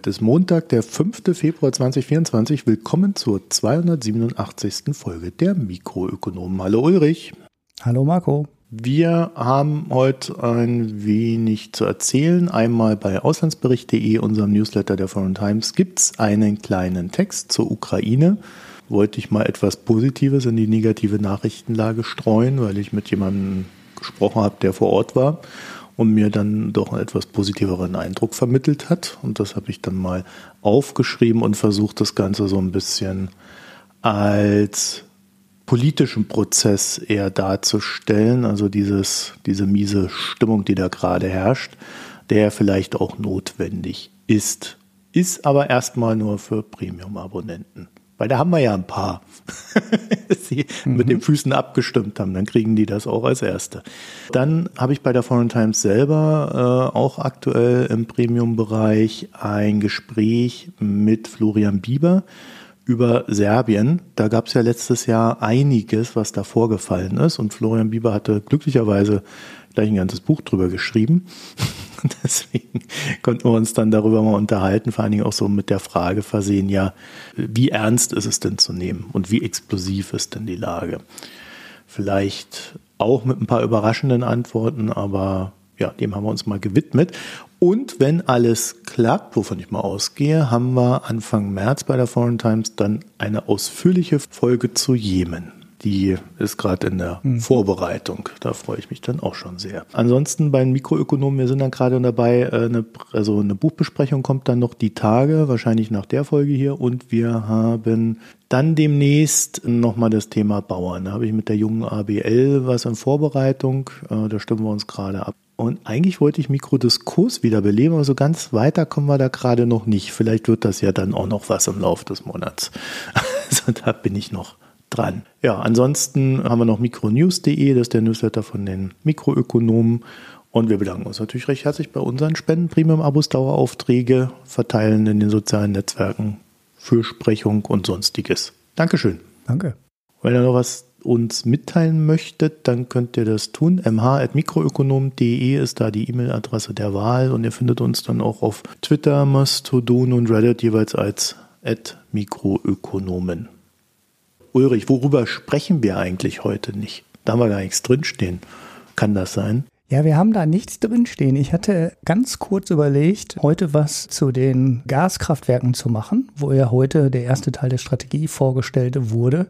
Heute ist Montag, der 5. Februar 2024. Willkommen zur 287. Folge der Mikroökonomen. Hallo Ulrich. Hallo Marco. Wir haben heute ein wenig zu erzählen. Einmal bei auslandsbericht.de, unserem Newsletter der Foreign Times, gibt es einen kleinen Text zur Ukraine. Wollte ich mal etwas Positives in die negative Nachrichtenlage streuen, weil ich mit jemandem gesprochen habe, der vor Ort war und mir dann doch einen etwas positiveren Eindruck vermittelt hat. Und das habe ich dann mal aufgeschrieben und versucht, das Ganze so ein bisschen als politischen Prozess eher darzustellen, also dieses, diese miese Stimmung, die da gerade herrscht, der vielleicht auch notwendig ist. Ist aber erstmal nur für Premium-Abonnenten. Weil da haben wir ja ein paar, die mhm. mit den Füßen abgestimmt haben. Dann kriegen die das auch als Erste. Dann habe ich bei der Foreign Times selber äh, auch aktuell im Premium-Bereich ein Gespräch mit Florian Bieber über Serbien. Da gab es ja letztes Jahr einiges, was da vorgefallen ist. Und Florian Bieber hatte glücklicherweise gleich ein ganzes Buch drüber geschrieben. Deswegen konnten wir uns dann darüber mal unterhalten, vor allen Dingen auch so mit der Frage versehen, ja, wie ernst ist es denn zu nehmen und wie explosiv ist denn die Lage? Vielleicht auch mit ein paar überraschenden Antworten, aber ja, dem haben wir uns mal gewidmet. Und wenn alles klappt, wovon ich mal ausgehe, haben wir Anfang März bei der Foreign Times dann eine ausführliche Folge zu Jemen die ist gerade in der mhm. Vorbereitung. Da freue ich mich dann auch schon sehr. Ansonsten bei den Mikroökonomen, wir sind dann gerade dabei, äh, eine, also eine Buchbesprechung kommt dann noch die Tage, wahrscheinlich nach der Folge hier. Und wir haben dann demnächst nochmal das Thema Bauern. Da habe ich mit der jungen ABL was in Vorbereitung. Äh, da stimmen wir uns gerade ab. Und eigentlich wollte ich Mikrodiskurs wiederbeleben, aber so ganz weiter kommen wir da gerade noch nicht. Vielleicht wird das ja dann auch noch was im Laufe des Monats. Also da bin ich noch dran. Ja, ansonsten haben wir noch mikronews.de, das ist der Newsletter von den Mikroökonomen. Und wir bedanken uns natürlich recht herzlich bei unseren Spenden, Premium-Abos, Daueraufträge, verteilen in den sozialen Netzwerken, Fürsprechung und sonstiges. Dankeschön. Danke. Wenn ihr noch was uns mitteilen möchtet, dann könnt ihr das tun. mh.mikroökonom.de ist da die E-Mail-Adresse der Wahl und ihr findet uns dann auch auf Twitter, Mastodon und Reddit jeweils als Mikroökonomen. Ulrich, worüber sprechen wir eigentlich heute nicht? Da haben wir gar nichts drinstehen. Kann das sein? Ja, wir haben da nichts drinstehen. Ich hatte ganz kurz überlegt, heute was zu den Gaskraftwerken zu machen, wo ja heute der erste Teil der Strategie vorgestellt wurde.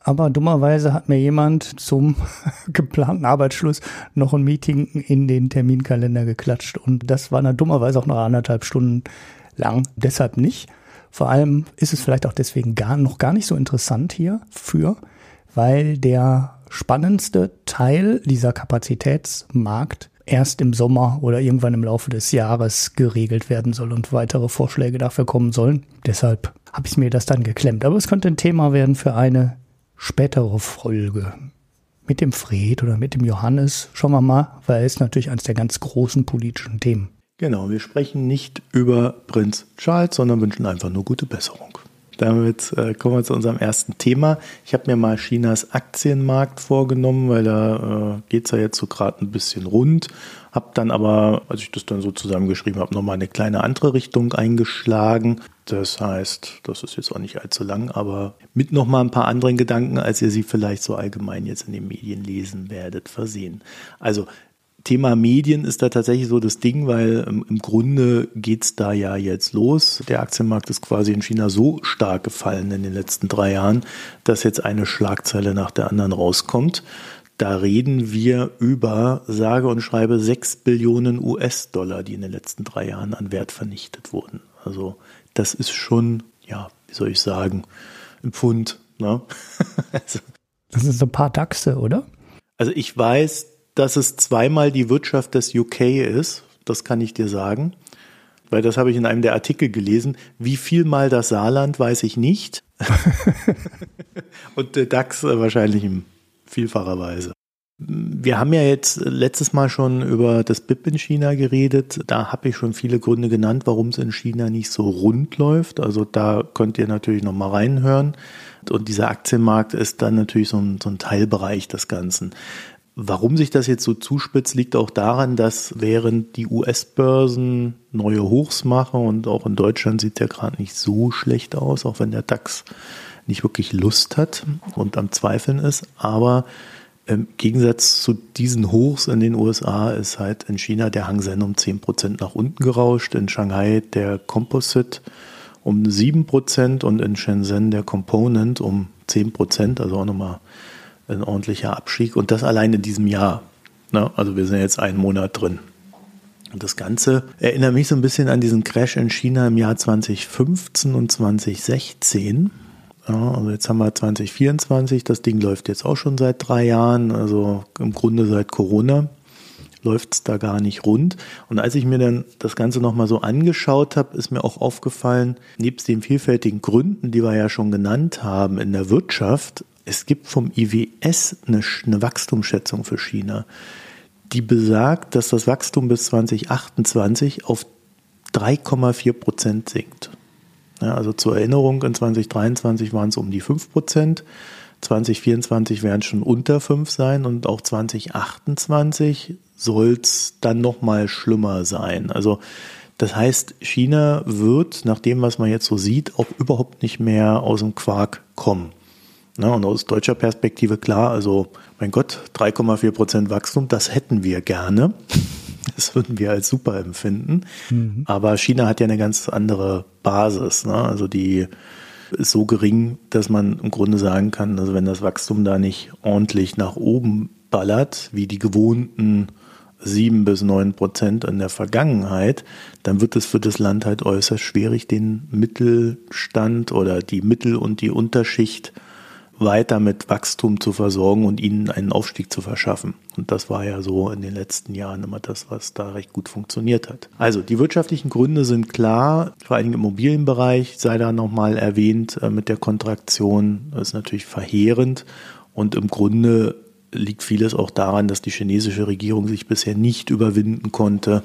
Aber dummerweise hat mir jemand zum geplanten Arbeitsschluss noch ein Meeting in den Terminkalender geklatscht. Und das war dann dummerweise auch noch anderthalb Stunden lang. Deshalb nicht. Vor allem ist es vielleicht auch deswegen gar, noch gar nicht so interessant hier für, weil der spannendste Teil dieser Kapazitätsmarkt erst im Sommer oder irgendwann im Laufe des Jahres geregelt werden soll und weitere Vorschläge dafür kommen sollen. Deshalb habe ich mir das dann geklemmt. Aber es könnte ein Thema werden für eine spätere Folge. Mit dem Fred oder mit dem Johannes. Schauen wir mal, weil ist natürlich eines der ganz großen politischen Themen. Genau, wir sprechen nicht über Prinz Charles, sondern wünschen einfach nur gute Besserung. Damit äh, kommen wir zu unserem ersten Thema. Ich habe mir mal Chinas Aktienmarkt vorgenommen, weil da äh, geht es ja jetzt so gerade ein bisschen rund. Habe dann aber, als ich das dann so zusammengeschrieben habe, nochmal eine kleine andere Richtung eingeschlagen. Das heißt, das ist jetzt auch nicht allzu lang, aber mit nochmal ein paar anderen Gedanken, als ihr sie vielleicht so allgemein jetzt in den Medien lesen werdet, versehen. Also Thema Medien ist da tatsächlich so das Ding, weil ähm, im Grunde geht's da ja jetzt los. Der Aktienmarkt ist quasi in China so stark gefallen in den letzten drei Jahren, dass jetzt eine Schlagzeile nach der anderen rauskommt. Da reden wir über sage und schreibe sechs Billionen US-Dollar, die in den letzten drei Jahren an Wert vernichtet wurden. Also das ist schon, ja, wie soll ich sagen, ein Pfund. Ne? also, das sind so ein paar Dachse, oder? Also ich weiß, dass es zweimal die Wirtschaft des UK ist. Das kann ich dir sagen. Weil das habe ich in einem der Artikel gelesen. Wie viel mal das Saarland, weiß ich nicht. Und der DAX wahrscheinlich in vielfacher Weise. Wir haben ja jetzt letztes Mal schon über das BIP in China geredet. Da habe ich schon viele Gründe genannt, warum es in China nicht so rund läuft. Also da könnt ihr natürlich noch mal reinhören. Und dieser Aktienmarkt ist dann natürlich so ein, so ein Teilbereich des Ganzen. Warum sich das jetzt so zuspitzt, liegt auch daran, dass während die US-Börsen neue Hochs machen und auch in Deutschland sieht der gerade nicht so schlecht aus, auch wenn der DAX nicht wirklich Lust hat und am Zweifeln ist. Aber im Gegensatz zu diesen Hochs in den USA ist halt in China der Hang Seng um 10% nach unten gerauscht, in Shanghai der Composite um 7% und in Shenzhen der Component um 10%, also auch nochmal ein ordentlicher Abstieg und das allein in diesem Jahr. Ne? Also wir sind jetzt einen Monat drin. Und das Ganze erinnert mich so ein bisschen an diesen Crash in China im Jahr 2015 und 2016. Ja, also jetzt haben wir 2024, das Ding läuft jetzt auch schon seit drei Jahren, also im Grunde seit Corona läuft es da gar nicht rund. Und als ich mir dann das Ganze nochmal so angeschaut habe, ist mir auch aufgefallen, nebst den vielfältigen Gründen, die wir ja schon genannt haben in der Wirtschaft, es gibt vom IWS eine, eine Wachstumsschätzung für China, die besagt, dass das Wachstum bis 2028 auf 3,4 Prozent sinkt. Ja, also zur Erinnerung, in 2023 waren es um die 5 Prozent, 2024 werden es schon unter 5 sein und auch 2028 soll es dann nochmal schlimmer sein. Also das heißt, China wird, nach dem, was man jetzt so sieht, auch überhaupt nicht mehr aus dem Quark kommen. Ne, und aus deutscher Perspektive klar, also mein Gott, 3,4 Prozent Wachstum, das hätten wir gerne. Das würden wir als super empfinden. Mhm. Aber China hat ja eine ganz andere Basis. Ne? Also die ist so gering, dass man im Grunde sagen kann, also wenn das Wachstum da nicht ordentlich nach oben ballert, wie die gewohnten sieben bis neun Prozent in der Vergangenheit, dann wird es für das Land halt äußerst schwierig, den Mittelstand oder die Mittel- und die Unterschicht weiter mit Wachstum zu versorgen und ihnen einen Aufstieg zu verschaffen. Und das war ja so in den letzten Jahren immer das, was da recht gut funktioniert hat. Also die wirtschaftlichen Gründe sind klar, vor allem im Immobilienbereich sei da nochmal erwähnt, äh, mit der Kontraktion das ist natürlich verheerend und im Grunde liegt vieles auch daran, dass die chinesische Regierung sich bisher nicht überwinden konnte,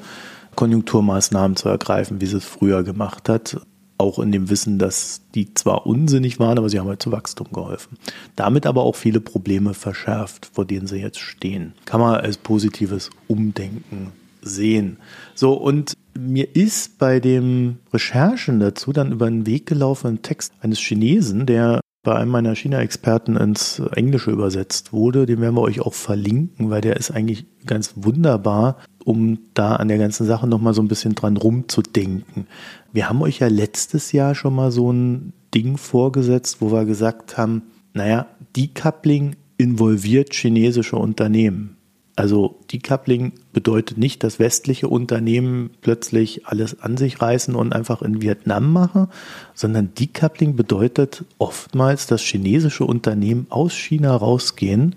Konjunkturmaßnahmen zu ergreifen, wie sie es früher gemacht hat auch in dem Wissen, dass die zwar unsinnig waren, aber sie haben halt zu Wachstum geholfen. Damit aber auch viele Probleme verschärft, vor denen sie jetzt stehen. Kann man als positives Umdenken sehen. So, und mir ist bei den Recherchen dazu dann über den Weg gelaufen ein Text eines Chinesen, der bei einem meiner China-Experten ins Englische übersetzt wurde. Den werden wir euch auch verlinken, weil der ist eigentlich ganz wunderbar, um da an der ganzen Sache nochmal so ein bisschen dran rumzudenken. Wir haben euch ja letztes Jahr schon mal so ein Ding vorgesetzt, wo wir gesagt haben, naja, Decoupling involviert chinesische Unternehmen. Also Decoupling bedeutet nicht, dass westliche Unternehmen plötzlich alles an sich reißen und einfach in Vietnam machen, sondern Decoupling bedeutet oftmals, dass chinesische Unternehmen aus China rausgehen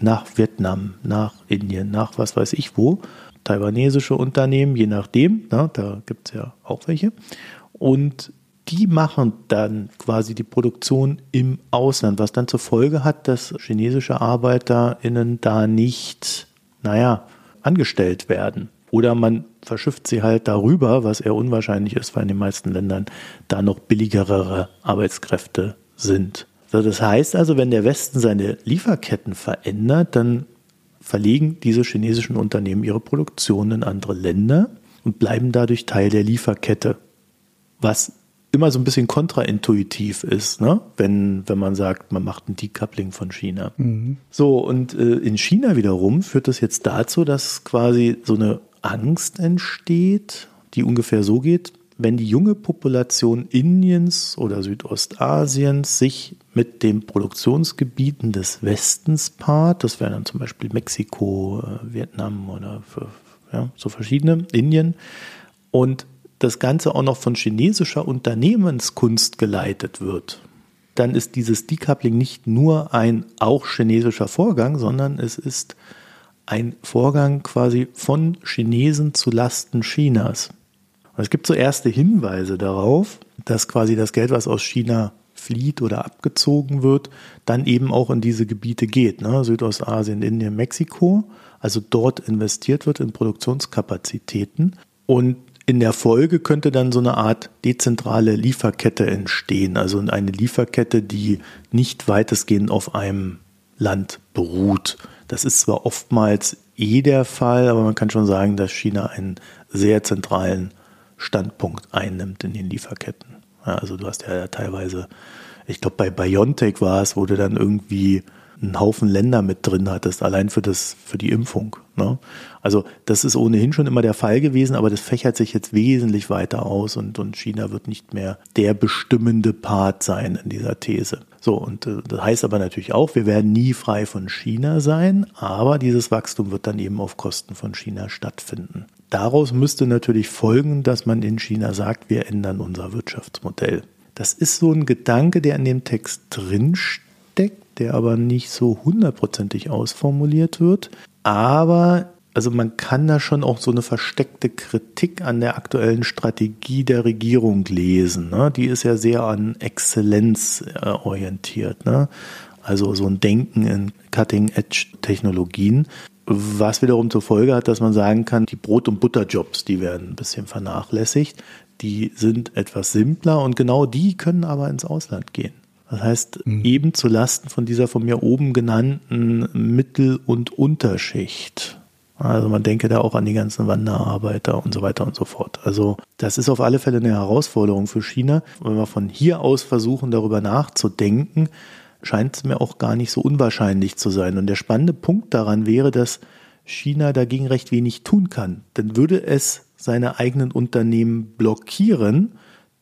nach Vietnam, nach Indien, nach was weiß ich wo. Taiwanesische Unternehmen, je nachdem, na, da gibt es ja auch welche. Und die machen dann quasi die Produktion im Ausland, was dann zur Folge hat, dass chinesische ArbeiterInnen da nicht, naja, angestellt werden. Oder man verschifft sie halt darüber, was eher unwahrscheinlich ist, weil in den meisten Ländern da noch billigere Arbeitskräfte sind. Das heißt also, wenn der Westen seine Lieferketten verändert, dann verlegen diese chinesischen Unternehmen ihre Produktion in andere Länder und bleiben dadurch Teil der Lieferkette. Was immer so ein bisschen kontraintuitiv ist, ne? wenn, wenn man sagt, man macht ein Decoupling von China. Mhm. So, und äh, in China wiederum führt das jetzt dazu, dass quasi so eine Angst entsteht, die ungefähr so geht, wenn die junge Population Indiens oder Südostasiens sich mit den Produktionsgebieten des Westens paart, das wären dann zum Beispiel Mexiko, äh, Vietnam oder für, ja, so verschiedene, Indien, und das Ganze auch noch von chinesischer Unternehmenskunst geleitet wird, dann ist dieses Decoupling nicht nur ein auch chinesischer Vorgang, sondern es ist ein Vorgang quasi von Chinesen zu Lasten Chinas. Und es gibt so erste Hinweise darauf, dass quasi das Geld, was aus China flieht oder abgezogen wird, dann eben auch in diese Gebiete geht. Ne? Südostasien, Indien, Mexiko. Also dort investiert wird in Produktionskapazitäten. Und in der Folge könnte dann so eine Art dezentrale Lieferkette entstehen, also eine Lieferkette, die nicht weitestgehend auf einem Land beruht. Das ist zwar oftmals eh der Fall, aber man kann schon sagen, dass China einen sehr zentralen Standpunkt einnimmt in den Lieferketten. Ja, also du hast ja teilweise, ich glaube bei BioNTech war es, wo du dann irgendwie einen Haufen Länder mit drin hattest, allein für das, für die Impfung. Ne? Also das ist ohnehin schon immer der Fall gewesen, aber das fächert sich jetzt wesentlich weiter aus und, und China wird nicht mehr der bestimmende Part sein in dieser These. So, und äh, das heißt aber natürlich auch, wir werden nie frei von China sein, aber dieses Wachstum wird dann eben auf Kosten von China stattfinden. Daraus müsste natürlich folgen, dass man in China sagt, wir ändern unser Wirtschaftsmodell. Das ist so ein Gedanke, der in dem Text drinsteckt, der aber nicht so hundertprozentig ausformuliert wird. Aber also man kann da schon auch so eine versteckte Kritik an der aktuellen Strategie der Regierung lesen. Ne? Die ist ja sehr an Exzellenz äh, orientiert. Ne? Also so ein Denken in Cutting-Edge-Technologien, was wiederum zur Folge hat, dass man sagen kann, die Brot- und Butterjobs, die werden ein bisschen vernachlässigt. Die sind etwas simpler und genau die können aber ins Ausland gehen. Das heißt, mhm. eben zu Lasten von dieser von mir oben genannten Mittel- und Unterschicht. Also man denke da auch an die ganzen Wanderarbeiter und so weiter und so fort. Also das ist auf alle Fälle eine Herausforderung für China. Wenn wir von hier aus versuchen, darüber nachzudenken, scheint es mir auch gar nicht so unwahrscheinlich zu sein. Und der spannende Punkt daran wäre, dass China dagegen recht wenig tun kann. Dann würde es seine eigenen Unternehmen blockieren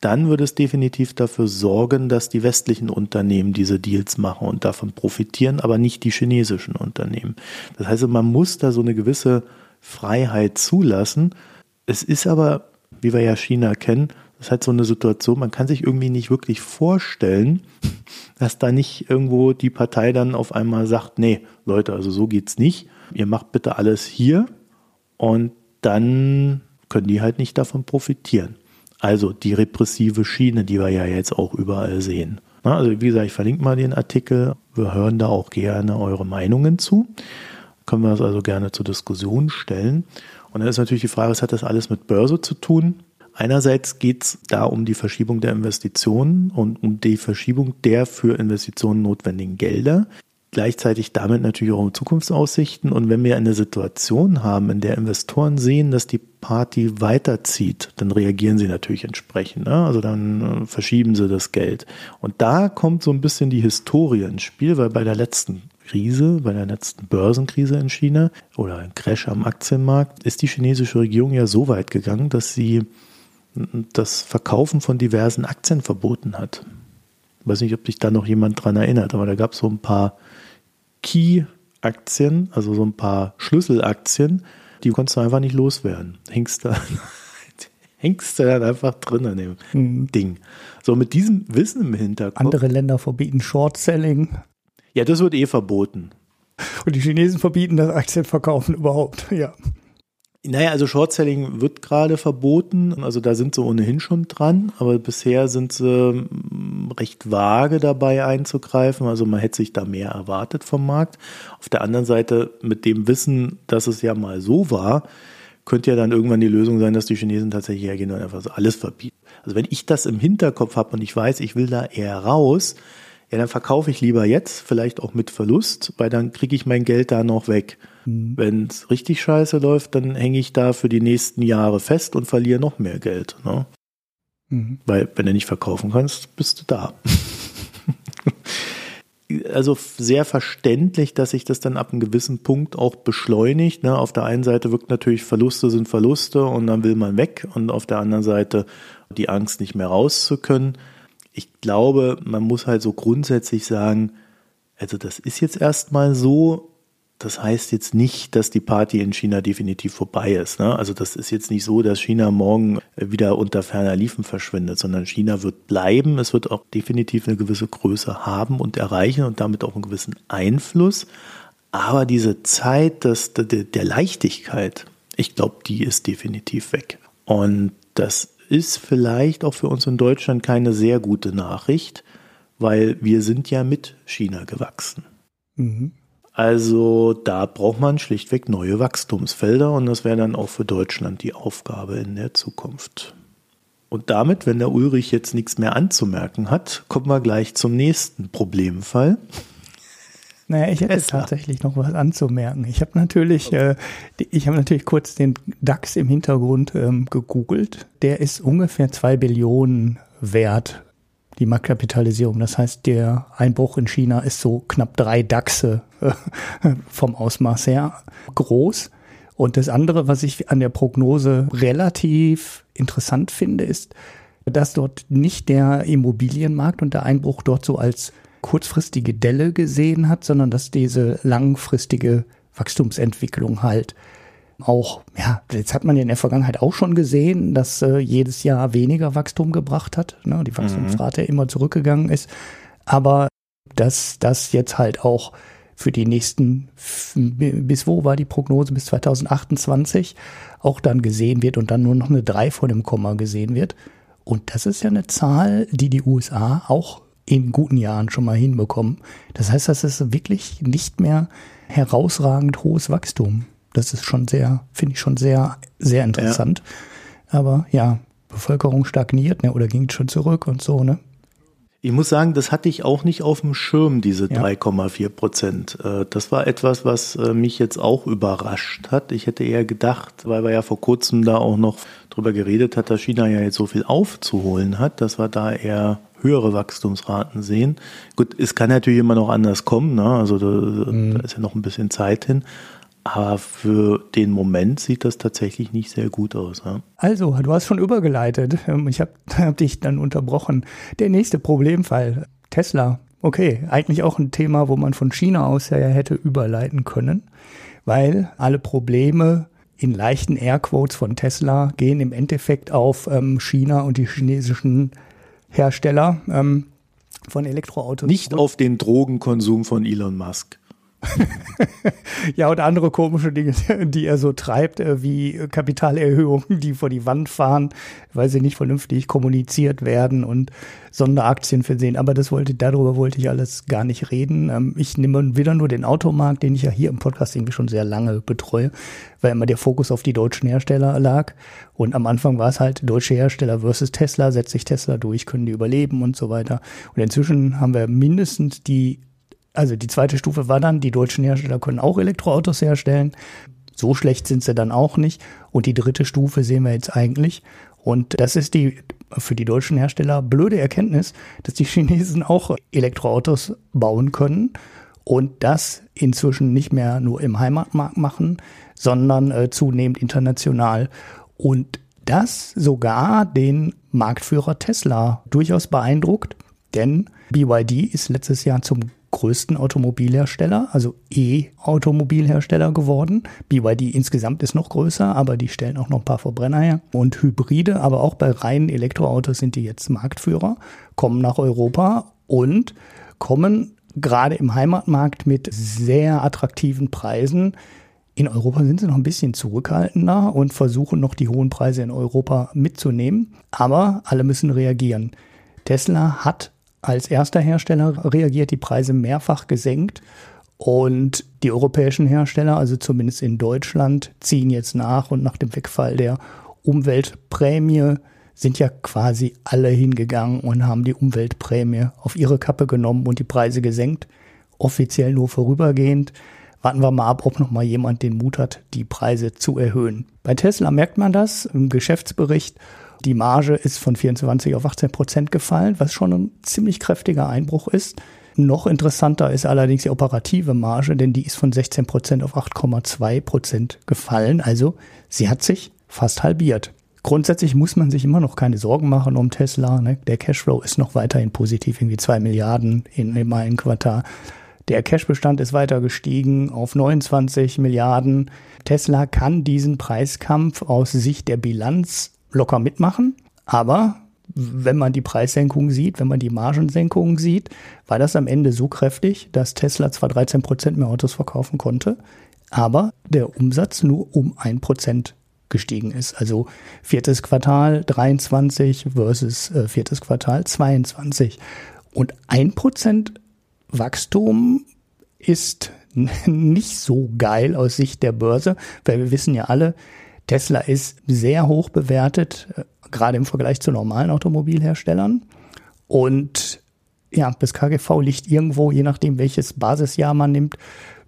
dann würde es definitiv dafür sorgen, dass die westlichen Unternehmen diese Deals machen und davon profitieren, aber nicht die chinesischen Unternehmen. Das heißt, man muss da so eine gewisse Freiheit zulassen. Es ist aber, wie wir ja China kennen, das ist halt so eine Situation, man kann sich irgendwie nicht wirklich vorstellen, dass da nicht irgendwo die Partei dann auf einmal sagt, nee, Leute, also so geht's nicht. Ihr macht bitte alles hier und dann können die halt nicht davon profitieren. Also die repressive Schiene, die wir ja jetzt auch überall sehen. Also wie gesagt, ich verlinke mal den Artikel. Wir hören da auch gerne eure Meinungen zu. Können wir das also gerne zur Diskussion stellen. Und dann ist natürlich die Frage, was hat das alles mit Börse zu tun? Einerseits geht es da um die Verschiebung der Investitionen und um die Verschiebung der für Investitionen notwendigen Gelder gleichzeitig damit natürlich auch um Zukunftsaussichten. Und wenn wir eine Situation haben, in der Investoren sehen, dass die Party weiterzieht, dann reagieren sie natürlich entsprechend. Ne? Also dann äh, verschieben sie das Geld. Und da kommt so ein bisschen die Historie ins Spiel, weil bei der letzten Krise, bei der letzten Börsenkrise in China oder Crash am Aktienmarkt, ist die chinesische Regierung ja so weit gegangen, dass sie das Verkaufen von diversen Aktien verboten hat. Ich weiß nicht, ob sich da noch jemand dran erinnert, aber da gab es so ein paar Key-Aktien, also so ein paar Schlüsselaktien, die konntest du einfach nicht loswerden. Hängst da, hängst du dann einfach drin an dem mhm. Ding. So mit diesem Wissen im Hinterkopf. Andere Länder verbieten Short-Selling. Ja, das wird eh verboten. Und die Chinesen verbieten das Aktienverkaufen überhaupt, ja. Naja, also Short-Selling wird gerade verboten, also da sind sie ohnehin schon dran, aber bisher sind sie mm, recht vage dabei einzugreifen, also man hätte sich da mehr erwartet vom Markt. Auf der anderen Seite, mit dem Wissen, dass es ja mal so war, könnte ja dann irgendwann die Lösung sein, dass die Chinesen tatsächlich hergehen und einfach so alles verbieten. Also wenn ich das im Hinterkopf habe und ich weiß, ich will da eher raus, ja, dann verkaufe ich lieber jetzt, vielleicht auch mit Verlust, weil dann kriege ich mein Geld da noch weg. Mhm. Wenn es richtig scheiße läuft, dann hänge ich da für die nächsten Jahre fest und verliere noch mehr Geld. Ne? Mhm. Weil wenn du nicht verkaufen kannst, bist du da. also sehr verständlich, dass sich das dann ab einem gewissen Punkt auch beschleunigt. Ne? Auf der einen Seite wirkt natürlich Verluste sind Verluste und dann will man weg und auf der anderen Seite die Angst nicht mehr raus zu können ich glaube, man muss halt so grundsätzlich sagen, also das ist jetzt erstmal so. Das heißt jetzt nicht, dass die Party in China definitiv vorbei ist. Ne? Also das ist jetzt nicht so, dass China morgen wieder unter ferner Liefen verschwindet, sondern China wird bleiben. Es wird auch definitiv eine gewisse Größe haben und erreichen und damit auch einen gewissen Einfluss. Aber diese Zeit des, der, der Leichtigkeit, ich glaube, die ist definitiv weg. Und das ist vielleicht auch für uns in Deutschland keine sehr gute Nachricht, weil wir sind ja mit China gewachsen. Mhm. Also da braucht man schlichtweg neue Wachstumsfelder und das wäre dann auch für Deutschland die Aufgabe in der Zukunft. Und damit, wenn der Ulrich jetzt nichts mehr anzumerken hat, kommen wir gleich zum nächsten Problemfall. Naja, ich hätte Tesla. tatsächlich noch was anzumerken. Ich habe natürlich, äh, ich habe natürlich kurz den DAX im Hintergrund ähm, gegoogelt. Der ist ungefähr zwei Billionen wert, die Marktkapitalisierung. Das heißt, der Einbruch in China ist so knapp drei DAXe äh, vom Ausmaß her groß. Und das andere, was ich an der Prognose relativ interessant finde, ist, dass dort nicht der Immobilienmarkt und der Einbruch dort so als kurzfristige Delle gesehen hat, sondern dass diese langfristige Wachstumsentwicklung halt auch, ja, jetzt hat man ja in der Vergangenheit auch schon gesehen, dass äh, jedes Jahr weniger Wachstum gebracht hat, ne, die Wachstumsrate mhm. immer zurückgegangen ist, aber dass das jetzt halt auch für die nächsten, bis wo war die Prognose, bis 2028 auch dann gesehen wird und dann nur noch eine 3 vor dem Komma gesehen wird. Und das ist ja eine Zahl, die die USA auch in guten Jahren schon mal hinbekommen. Das heißt, das ist wirklich nicht mehr herausragend hohes Wachstum. Das ist schon sehr, finde ich schon sehr, sehr interessant. Ja. Aber ja, Bevölkerung stagniert, ne, oder ging schon zurück und so, ne? Ich muss sagen, das hatte ich auch nicht auf dem Schirm, diese ja. 3,4 Prozent. Äh, das war etwas, was äh, mich jetzt auch überrascht hat. Ich hätte eher gedacht, weil wir ja vor kurzem da auch noch drüber geredet hat, dass China ja jetzt so viel aufzuholen hat, dass wir da eher höhere Wachstumsraten sehen. Gut, es kann natürlich immer noch anders kommen, ne? also da, mhm. da ist ja noch ein bisschen Zeit hin. Aber für den Moment sieht das tatsächlich nicht sehr gut aus. Ja? Also, du hast schon übergeleitet. Ähm, ich habe hab dich dann unterbrochen. Der nächste Problemfall, Tesla. Okay, eigentlich auch ein Thema, wo man von China aus ja hätte überleiten können, weil alle Probleme in leichten Airquotes von Tesla gehen im Endeffekt auf ähm, China und die chinesischen Hersteller ähm, von Elektroautos. Nicht auf den Drogenkonsum von Elon Musk. ja, und andere komische Dinge, die er so treibt, äh, wie Kapitalerhöhungen, die vor die Wand fahren, weil sie nicht vernünftig kommuniziert werden und Sonderaktien versehen. Aber das wollte, darüber wollte ich alles gar nicht reden. Ähm, ich nehme wieder nur den Automarkt, den ich ja hier im Podcast irgendwie schon sehr lange betreue, weil immer der Fokus auf die deutschen Hersteller lag. Und am Anfang war es halt deutsche Hersteller versus Tesla, setzt sich Tesla durch, können die überleben und so weiter. Und inzwischen haben wir mindestens die also die zweite Stufe war dann, die deutschen Hersteller können auch Elektroautos herstellen. So schlecht sind sie dann auch nicht. Und die dritte Stufe sehen wir jetzt eigentlich. Und das ist die für die deutschen Hersteller blöde Erkenntnis, dass die Chinesen auch Elektroautos bauen können und das inzwischen nicht mehr nur im Heimatmarkt machen, sondern äh, zunehmend international. Und das sogar den Marktführer Tesla durchaus beeindruckt, denn BYD ist letztes Jahr zum größten Automobilhersteller, also E-Automobilhersteller geworden. BYD insgesamt ist noch größer, aber die stellen auch noch ein paar Verbrenner her. Und Hybride, aber auch bei reinen Elektroautos sind die jetzt Marktführer, kommen nach Europa und kommen gerade im Heimatmarkt mit sehr attraktiven Preisen. In Europa sind sie noch ein bisschen zurückhaltender und versuchen noch die hohen Preise in Europa mitzunehmen. Aber alle müssen reagieren. Tesla hat als erster Hersteller reagiert, die Preise mehrfach gesenkt. Und die europäischen Hersteller, also zumindest in Deutschland, ziehen jetzt nach und nach dem Wegfall der Umweltprämie sind ja quasi alle hingegangen und haben die Umweltprämie auf ihre Kappe genommen und die Preise gesenkt. Offiziell nur vorübergehend. Warten wir mal ab, ob noch mal jemand den Mut hat, die Preise zu erhöhen. Bei Tesla merkt man das im Geschäftsbericht die Marge ist von 24 auf 18 Prozent gefallen, was schon ein ziemlich kräftiger Einbruch ist. Noch interessanter ist allerdings die operative Marge, denn die ist von 16 Prozent auf 8,2 Prozent gefallen. Also sie hat sich fast halbiert. Grundsätzlich muss man sich immer noch keine Sorgen machen um Tesla. Ne? Der Cashflow ist noch weiterhin positiv, irgendwie zwei Milliarden in, in einem Quartal. Der Cashbestand ist weiter gestiegen auf 29 Milliarden. Tesla kann diesen Preiskampf aus Sicht der Bilanz locker mitmachen. Aber wenn man die Preissenkung sieht, wenn man die Margensenkung sieht, war das am Ende so kräftig, dass Tesla zwar 13 Prozent mehr Autos verkaufen konnte, aber der Umsatz nur um ein Prozent gestiegen ist. Also viertes Quartal 23 versus äh, viertes Quartal 22. Und ein Prozent Wachstum ist nicht so geil aus Sicht der Börse, weil wir wissen ja alle, Tesla ist sehr hoch bewertet, äh, gerade im Vergleich zu normalen Automobilherstellern. Und ja, das KGV liegt irgendwo, je nachdem welches Basisjahr man nimmt,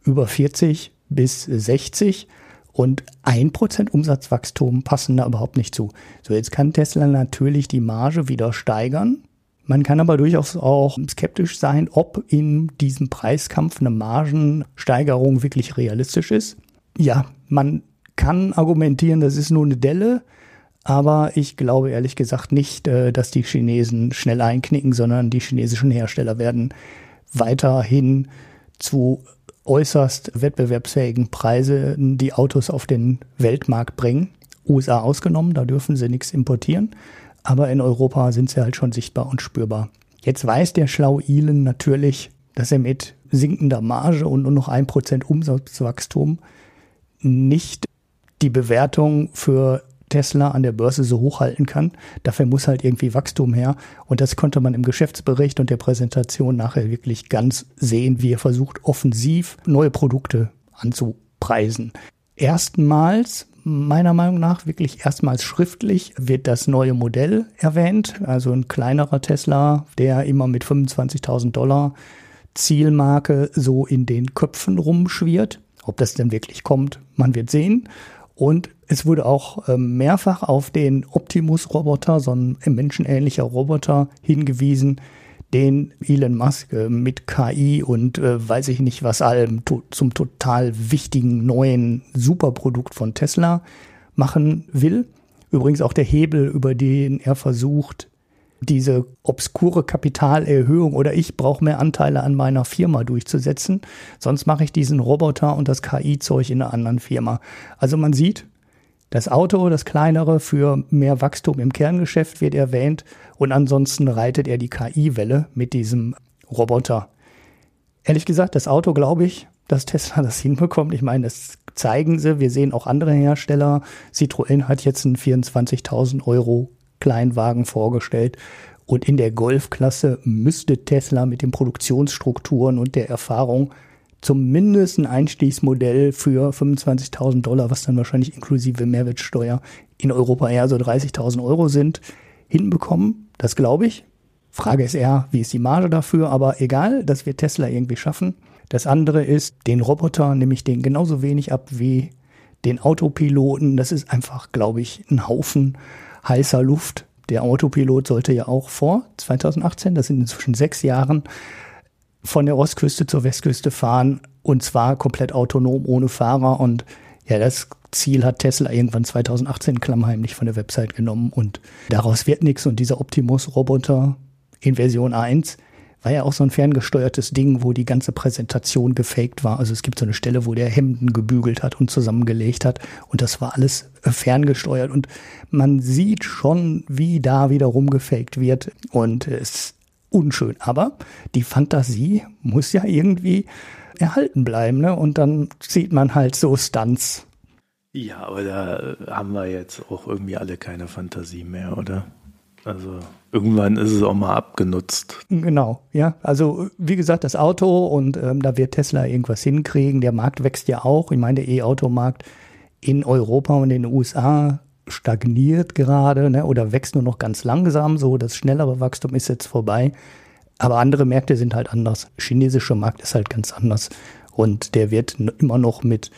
über 40 bis 60 und ein Prozent Umsatzwachstum passen da überhaupt nicht zu. So, jetzt kann Tesla natürlich die Marge wieder steigern. Man kann aber durchaus auch skeptisch sein, ob in diesem Preiskampf eine Margensteigerung wirklich realistisch ist. Ja, man kann argumentieren, das ist nur eine Delle, aber ich glaube ehrlich gesagt nicht, äh, dass die Chinesen schnell einknicken, sondern die chinesischen Hersteller werden weiterhin zu äußerst wettbewerbsfähigen Preisen die Autos auf den Weltmarkt bringen. USA ausgenommen, da dürfen sie nichts importieren. Aber in Europa sind sie halt schon sichtbar und spürbar. Jetzt weiß der schlau Elon natürlich, dass er mit sinkender Marge und nur noch ein Prozent Umsatzwachstum nicht die Bewertung für Tesla an der Börse so hochhalten kann. Dafür muss halt irgendwie Wachstum her. Und das konnte man im Geschäftsbericht und der Präsentation nachher wirklich ganz sehen, wie er versucht, offensiv neue Produkte anzupreisen. Erstmals, meiner Meinung nach, wirklich erstmals schriftlich wird das neue Modell erwähnt. Also ein kleinerer Tesla, der immer mit 25.000 Dollar Zielmarke so in den Köpfen rumschwirrt. Ob das denn wirklich kommt, man wird sehen. Und es wurde auch ähm, mehrfach auf den Optimus-Roboter, so ein menschenähnlicher Roboter, hingewiesen, den Elon Musk äh, mit KI und äh, weiß ich nicht was allem zum total wichtigen neuen Superprodukt von Tesla machen will. Übrigens auch der Hebel, über den er versucht, diese obskure Kapitalerhöhung oder ich brauche mehr Anteile an meiner Firma durchzusetzen. Sonst mache ich diesen Roboter und das KI-Zeug in einer anderen Firma. Also man sieht, das Auto, das kleinere für mehr Wachstum im Kerngeschäft wird erwähnt und ansonsten reitet er die KI-Welle mit diesem Roboter. Ehrlich gesagt, das Auto glaube ich, dass Tesla das hinbekommt. Ich meine, das zeigen sie. Wir sehen auch andere Hersteller. Citroën hat jetzt einen 24.000 Euro Kleinwagen vorgestellt. Und in der Golfklasse müsste Tesla mit den Produktionsstrukturen und der Erfahrung zumindest ein Einstiegsmodell für 25.000 Dollar, was dann wahrscheinlich inklusive Mehrwertsteuer in Europa eher so 30.000 Euro sind, hinbekommen. Das glaube ich. Frage ist eher, wie ist die Marge dafür? Aber egal, das wird Tesla irgendwie schaffen. Das andere ist, den Roboter nehme ich den genauso wenig ab wie den Autopiloten. Das ist einfach, glaube ich, ein Haufen heißer Luft. Der Autopilot sollte ja auch vor 2018, das sind inzwischen sechs Jahren, von der Ostküste zur Westküste fahren und zwar komplett autonom ohne Fahrer. Und ja, das Ziel hat Tesla irgendwann 2018 klammheimlich von der Website genommen und daraus wird nichts. Und dieser Optimus-Roboter in Version 1 war ja auch so ein ferngesteuertes Ding, wo die ganze Präsentation gefaked war. Also es gibt so eine Stelle, wo der Hemden gebügelt hat und zusammengelegt hat und das war alles äh, ferngesteuert und man sieht schon, wie da wieder rumgefaked wird und es ist unschön. Aber die Fantasie muss ja irgendwie erhalten bleiben, ne? Und dann sieht man halt so Stunts. Ja, aber da haben wir jetzt auch irgendwie alle keine Fantasie mehr, oder? Also irgendwann ist es auch mal abgenutzt. Genau, ja. Also wie gesagt, das Auto und ähm, da wird Tesla irgendwas hinkriegen. Der Markt wächst ja auch. Ich meine, der E-Auto-Markt in Europa und in den USA stagniert gerade ne, oder wächst nur noch ganz langsam. So, das schnellere Wachstum ist jetzt vorbei. Aber andere Märkte sind halt anders. Der chinesische Markt ist halt ganz anders. Und der wird immer noch mit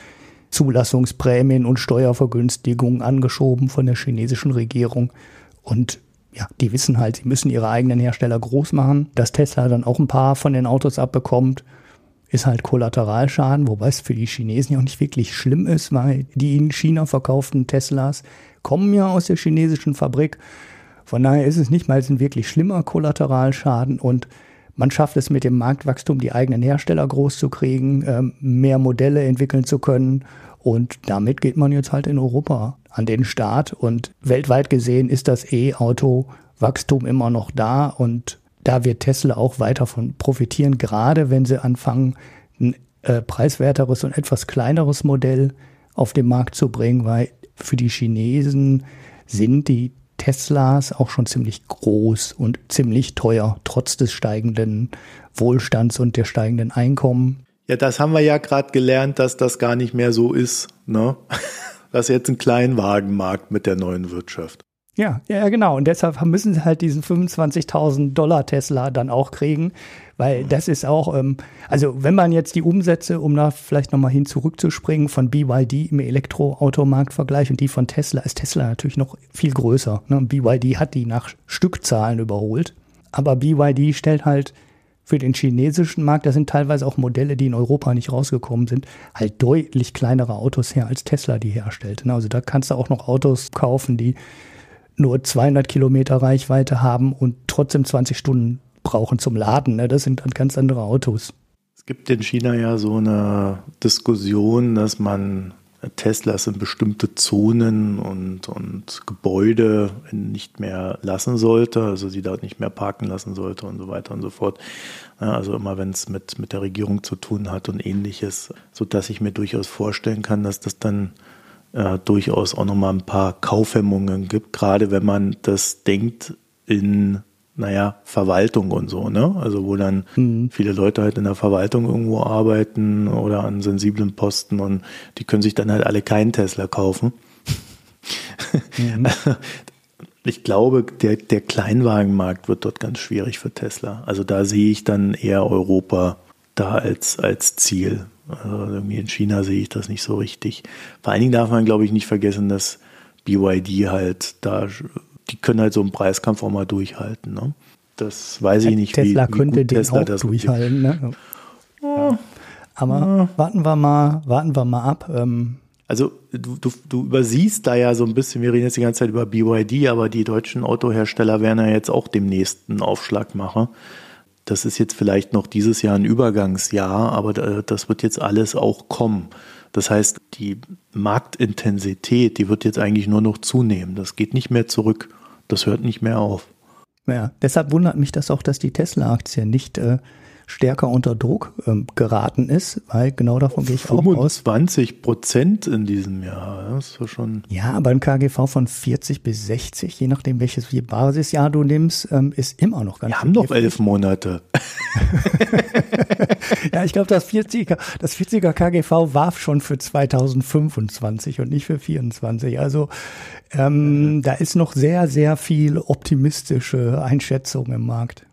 Zulassungsprämien und Steuervergünstigungen angeschoben von der chinesischen Regierung. Und ja, die wissen halt, sie müssen ihre eigenen Hersteller groß machen. Dass Tesla dann auch ein paar von den Autos abbekommt, ist halt Kollateralschaden, wobei es für die Chinesen ja auch nicht wirklich schlimm ist, weil die in China verkauften Teslas kommen ja aus der chinesischen Fabrik. Von daher ist es nicht mal ein wirklich schlimmer Kollateralschaden und man schafft es mit dem Marktwachstum, die eigenen Hersteller groß zu kriegen, ähm, mehr Modelle entwickeln zu können und damit geht man jetzt halt in Europa an den Start. Und weltweit gesehen ist das E-Auto-Wachstum immer noch da. Und da wird Tesla auch weiter von profitieren, gerade wenn sie anfangen, ein äh, preiswerteres und etwas kleineres Modell auf den Markt zu bringen, weil für die Chinesen sind die Teslas auch schon ziemlich groß und ziemlich teuer, trotz des steigenden Wohlstands und der steigenden Einkommen. Ja, das haben wir ja gerade gelernt, dass das gar nicht mehr so ist. Ne? Das ist jetzt ein Kleinwagenmarkt mit der neuen Wirtschaft. Ja, ja, genau. Und deshalb müssen sie halt diesen 25.000 Dollar Tesla dann auch kriegen, weil das ist auch, ähm, also wenn man jetzt die Umsätze, um da vielleicht nochmal hin zurückzuspringen, von BYD im Elektroautomarkt vergleicht und die von Tesla, ist Tesla natürlich noch viel größer. Ne? BYD hat die nach Stückzahlen überholt. Aber BYD stellt halt für den chinesischen Markt, da sind teilweise auch Modelle, die in Europa nicht rausgekommen sind, halt deutlich kleinere Autos her, als Tesla die herstellt. Ne? Also da kannst du auch noch Autos kaufen, die nur 200 Kilometer Reichweite haben und trotzdem 20 Stunden brauchen zum Laden. Ne? Das sind dann ganz andere Autos. Es gibt in China ja so eine Diskussion, dass man Teslas in bestimmte Zonen und, und Gebäude nicht mehr lassen sollte, also sie dort nicht mehr parken lassen sollte und so weiter und so fort. Also immer wenn es mit, mit der Regierung zu tun hat und ähnliches, sodass ich mir durchaus vorstellen kann, dass das dann äh, durchaus auch nochmal ein paar Kaufhemmungen gibt, gerade wenn man das denkt in, naja, Verwaltung und so, ne? Also wo dann mhm. viele Leute halt in der Verwaltung irgendwo arbeiten oder an sensiblen Posten und die können sich dann halt alle keinen Tesla kaufen. Mhm. Ich glaube, der, der Kleinwagenmarkt wird dort ganz schwierig für Tesla. Also da sehe ich dann eher Europa da als, als Ziel. Also irgendwie in China sehe ich das nicht so richtig. Vor allen Dingen darf man, glaube ich, nicht vergessen, dass BYD halt da, die können halt so einen Preiskampf auch mal durchhalten. Ne? Das weiß ich nicht, Tesla wie, wie könnte den Tesla auch das durchhalten. Ne? Ja. Aber ja. warten wir mal, warten wir mal ab. Ähm. Also du, du, du übersiehst da ja so ein bisschen, wir reden jetzt die ganze Zeit über BYD, aber die deutschen Autohersteller werden ja jetzt auch demnächst einen Aufschlag machen das ist jetzt vielleicht noch dieses Jahr ein Übergangsjahr, aber das wird jetzt alles auch kommen. Das heißt, die Marktintensität, die wird jetzt eigentlich nur noch zunehmen. Das geht nicht mehr zurück. Das hört nicht mehr auf. Ja, deshalb wundert mich das auch, dass die Tesla-Aktie nicht äh, stärker unter Druck ähm, geraten ist, weil genau davon gehe ich auch aus. 20 Prozent in diesem Jahr, das ist ja schon. Ja, beim KGV von 40 bis 60, je nachdem welches Basisjahr du nimmst, ähm, ist immer noch ganz Wir haben noch elf Monate. ja, ich glaube, das 40er, das 40er KGV war schon für 2025 und nicht für 24. Also ähm, mhm. da ist noch sehr, sehr viel optimistische Einschätzung im Markt.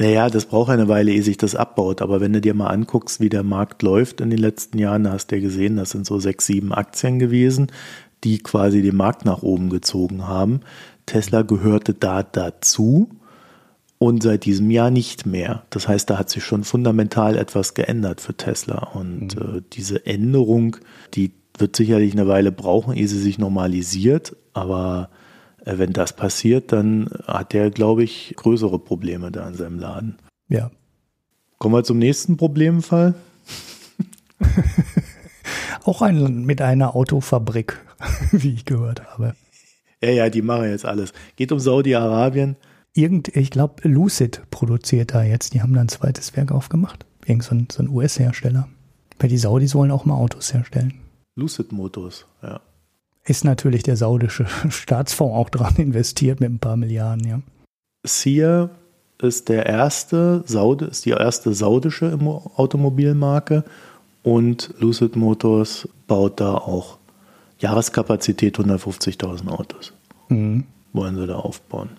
Naja, das braucht eine Weile, ehe sich das abbaut. Aber wenn du dir mal anguckst, wie der Markt läuft in den letzten Jahren, hast du ja gesehen, das sind so sechs, sieben Aktien gewesen, die quasi den Markt nach oben gezogen haben. Tesla gehörte da dazu und seit diesem Jahr nicht mehr. Das heißt, da hat sich schon fundamental etwas geändert für Tesla. Und mhm. äh, diese Änderung, die wird sicherlich eine Weile brauchen, ehe sie sich normalisiert. Aber äh, wenn das passiert, dann hat er, glaube ich, größere Probleme da in seinem Laden. Ja. Kommen wir zum nächsten Problemfall. Auch ein, mit einer Autofabrik, wie ich gehört habe. Ja, ja, die machen jetzt alles. Geht um Saudi-Arabien. Irgend, ich glaube, Lucid produziert da jetzt. Die haben da ein zweites Werk aufgemacht. Irgend so ein, so ein US-Hersteller. Weil die Saudis wollen auch mal Autos herstellen. Lucid Motors, ja ist natürlich der saudische Staatsfonds auch dran investiert mit ein paar Milliarden, ja. Sia ist der erste Saudi, ist die erste saudische Automobilmarke und Lucid Motors baut da auch Jahreskapazität 150.000 Autos. Mhm. Wollen sie da aufbauen.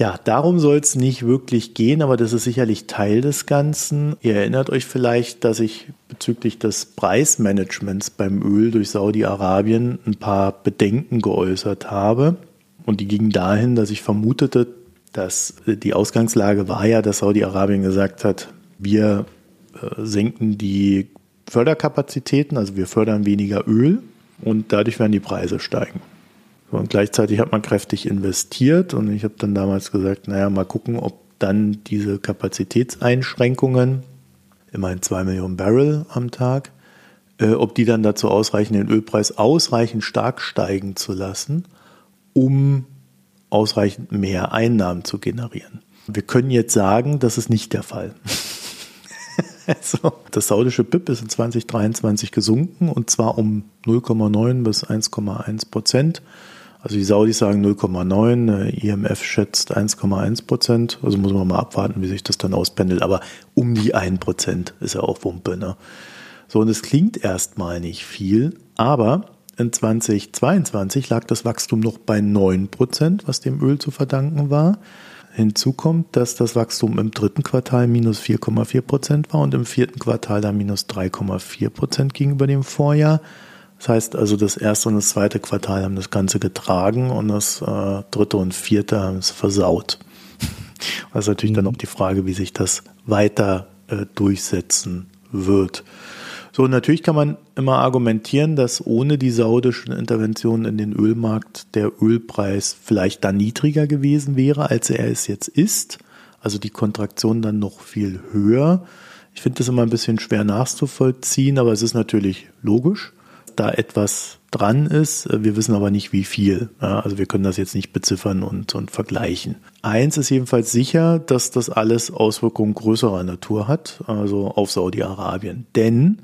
Ja, darum soll es nicht wirklich gehen, aber das ist sicherlich Teil des Ganzen. Ihr erinnert euch vielleicht, dass ich bezüglich des Preismanagements beim Öl durch Saudi-Arabien ein paar Bedenken geäußert habe. Und die gingen dahin, dass ich vermutete, dass die Ausgangslage war ja, dass Saudi-Arabien gesagt hat, wir äh, senken die Förderkapazitäten, also wir fördern weniger Öl und dadurch werden die Preise steigen. Und gleichzeitig hat man kräftig investiert und ich habe dann damals gesagt, naja, mal gucken, ob dann diese Kapazitätseinschränkungen, immerhin zwei Millionen Barrel am Tag, äh, ob die dann dazu ausreichen, den Ölpreis ausreichend stark steigen zu lassen, um ausreichend mehr Einnahmen zu generieren. Wir können jetzt sagen, das ist nicht der Fall. also, das saudische BIP ist in 2023 gesunken und zwar um 0,9 bis 1,1 Prozent. Also die Saudis sagen 0,9, IMF schätzt 1,1 Prozent. Also muss man mal abwarten, wie sich das dann auspendelt. Aber um die 1 Prozent ist ja auch Wumpe. Ne? So, und es klingt erstmal nicht viel, aber in 2022 lag das Wachstum noch bei 9%, was dem Öl zu verdanken war. Hinzu kommt, dass das Wachstum im dritten Quartal minus 4,4 Prozent war und im vierten Quartal dann minus 3,4 Prozent gegenüber dem Vorjahr. Das heißt also, das erste und das zweite Quartal haben das Ganze getragen und das äh, dritte und vierte haben es versaut. Das ist natürlich dann auch die Frage, wie sich das weiter äh, durchsetzen wird. So, natürlich kann man immer argumentieren, dass ohne die saudischen Interventionen in den Ölmarkt der Ölpreis vielleicht dann niedriger gewesen wäre, als er es jetzt ist. Also die Kontraktion dann noch viel höher. Ich finde das immer ein bisschen schwer nachzuvollziehen, aber es ist natürlich logisch, da etwas dran ist. Wir wissen aber nicht, wie viel. also wir können das jetzt nicht beziffern und, und vergleichen. Eins ist jedenfalls sicher, dass das alles Auswirkungen größerer Natur hat, also auf Saudi-Arabien. Denn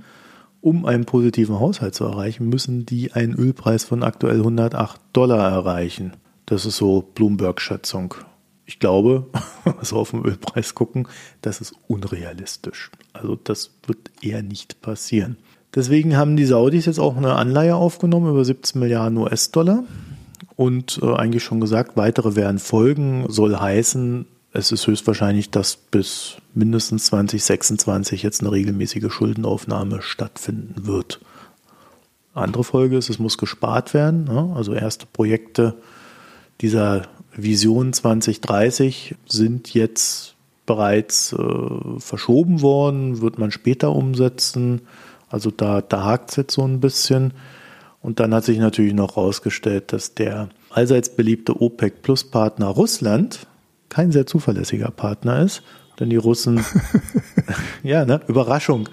um einen positiven Haushalt zu erreichen, müssen die einen Ölpreis von aktuell 108 Dollar erreichen. Das ist so Bloomberg-Schätzung. Ich glaube, also auf den Ölpreis gucken, das ist unrealistisch. Also das wird eher nicht passieren. Deswegen haben die Saudis jetzt auch eine Anleihe aufgenommen über 17 Milliarden US-Dollar und äh, eigentlich schon gesagt, weitere werden folgen, soll heißen, es ist höchstwahrscheinlich, dass bis mindestens 2026 jetzt eine regelmäßige Schuldenaufnahme stattfinden wird. Andere Folge ist, es muss gespart werden. Ne? Also erste Projekte dieser Vision 2030 sind jetzt bereits äh, verschoben worden, wird man später umsetzen. Also da, da hakt es jetzt so ein bisschen. Und dann hat sich natürlich noch herausgestellt, dass der allseits beliebte OPEC-Plus-Partner Russland kein sehr zuverlässiger Partner ist. Denn die Russen, ja, ne, Überraschung.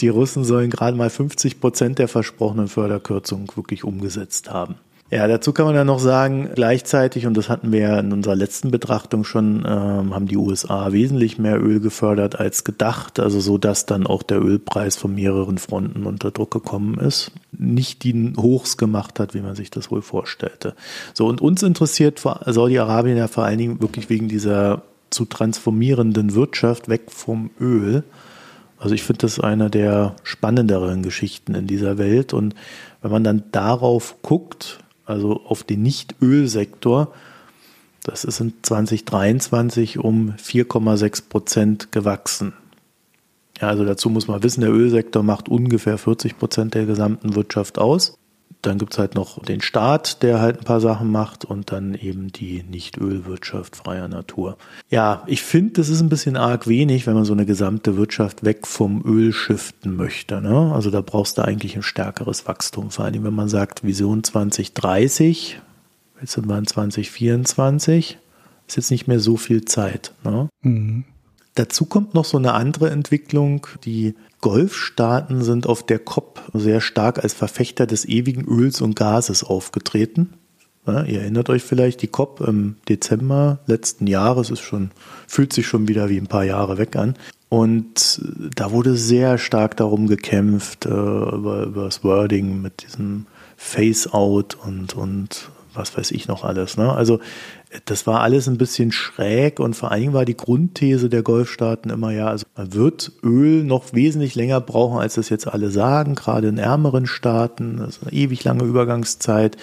Die Russen sollen gerade mal 50 Prozent der versprochenen Förderkürzungen wirklich umgesetzt haben. Ja, dazu kann man ja noch sagen, gleichzeitig, und das hatten wir ja in unserer letzten Betrachtung schon, ähm, haben die USA wesentlich mehr Öl gefördert als gedacht, also so, dass dann auch der Ölpreis von mehreren Fronten unter Druck gekommen ist, nicht die Hochs gemacht hat, wie man sich das wohl vorstellte. So, und uns interessiert Saudi-Arabien ja vor allen Dingen wirklich wegen dieser zu transformierenden Wirtschaft weg vom Öl. Also ich finde das eine der spannenderen Geschichten in dieser Welt. Und wenn man dann darauf guckt, also auf den Nicht-Ölsektor. Das ist in 2023 um 4,6 Prozent gewachsen. Ja, also dazu muss man wissen, der Ölsektor macht ungefähr 40 Prozent der gesamten Wirtschaft aus. Dann gibt es halt noch den Staat, der halt ein paar Sachen macht und dann eben die Nicht-Ölwirtschaft freier Natur. Ja, ich finde, das ist ein bisschen arg wenig, wenn man so eine gesamte Wirtschaft weg vom Öl shiften möchte. Ne? Also da brauchst du eigentlich ein stärkeres Wachstum. Vor allem, wenn man sagt, Vision 2030, jetzt sind wir in 2024, ist jetzt nicht mehr so viel Zeit. Ne? Mhm. Dazu kommt noch so eine andere Entwicklung. Die Golfstaaten sind auf der COP sehr stark als Verfechter des ewigen Öls und Gases aufgetreten. Ja, ihr erinnert euch vielleicht, die COP im Dezember letzten Jahres ist schon, fühlt sich schon wieder wie ein paar Jahre weg an. Und da wurde sehr stark darum gekämpft, äh, über, über das Wording mit diesem Face-Out und, und was weiß ich noch alles. Ne? Also das war alles ein bisschen schräg und vor allen Dingen war die Grundthese der Golfstaaten immer ja, also man wird Öl noch wesentlich länger brauchen, als das jetzt alle sagen, gerade in ärmeren Staaten, das ist eine ewig lange Übergangszeit.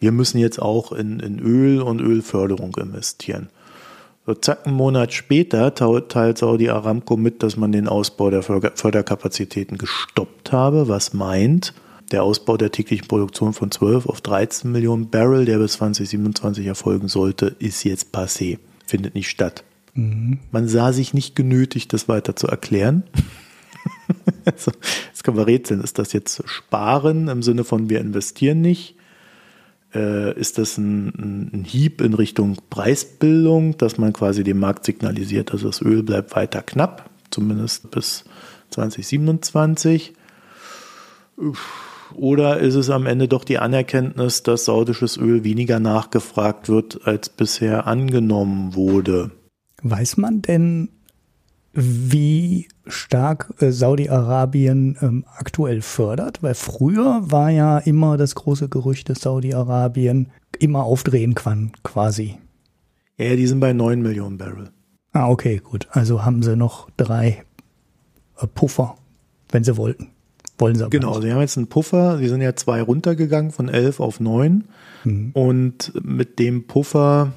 Wir müssen jetzt auch in, in Öl und Ölförderung investieren. So, zack, einen Monat später teilt Saudi Aramco mit, dass man den Ausbau der Förderkapazitäten gestoppt habe, was meint, der Ausbau der täglichen Produktion von 12 auf 13 Millionen Barrel, der bis 2027 erfolgen sollte, ist jetzt passé, findet nicht statt. Mhm. Man sah sich nicht genötigt, das weiter zu erklären. also, jetzt können wir rätseln, ist das jetzt Sparen im Sinne von wir investieren nicht? Äh, ist das ein, ein, Hieb in Richtung Preisbildung, dass man quasi dem Markt signalisiert, dass das Öl bleibt weiter knapp, zumindest bis 2027? Uff oder ist es am Ende doch die Anerkenntnis, dass saudisches Öl weniger nachgefragt wird, als bisher angenommen wurde? Weiß man denn, wie stark äh, Saudi-Arabien ähm, aktuell fördert? Weil früher war ja immer das große Gerücht, dass Saudi-Arabien immer aufdrehen kann, quasi. Ja, die sind bei 9 Millionen Barrel. Ah, okay, gut. Also haben sie noch drei äh, Puffer, wenn sie wollten. Wollen sie aber Genau, nicht. sie haben jetzt einen Puffer, sie sind ja zwei runtergegangen von elf auf neun. Mhm. Und mit dem Puffer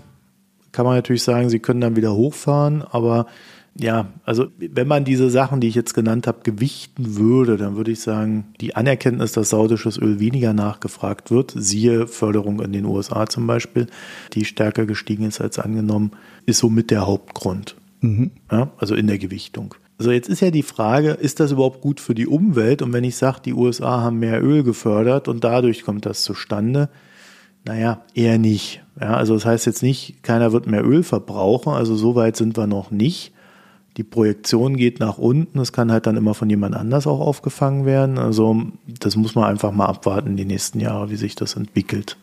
kann man natürlich sagen, sie können dann wieder hochfahren, aber ja, also wenn man diese Sachen, die ich jetzt genannt habe, gewichten würde, dann würde ich sagen, die Anerkenntnis, dass saudisches Öl weniger nachgefragt wird, siehe Förderung in den USA zum Beispiel, die stärker gestiegen ist als angenommen, ist somit der Hauptgrund. Mhm. Ja, also in der Gewichtung. Also jetzt ist ja die Frage, ist das überhaupt gut für die Umwelt? Und wenn ich sage, die USA haben mehr Öl gefördert und dadurch kommt das zustande, naja, eher nicht. Ja, also das heißt jetzt nicht, keiner wird mehr Öl verbrauchen, also so weit sind wir noch nicht. Die Projektion geht nach unten, es kann halt dann immer von jemand anders auch aufgefangen werden. Also das muss man einfach mal abwarten die nächsten Jahre, wie sich das entwickelt.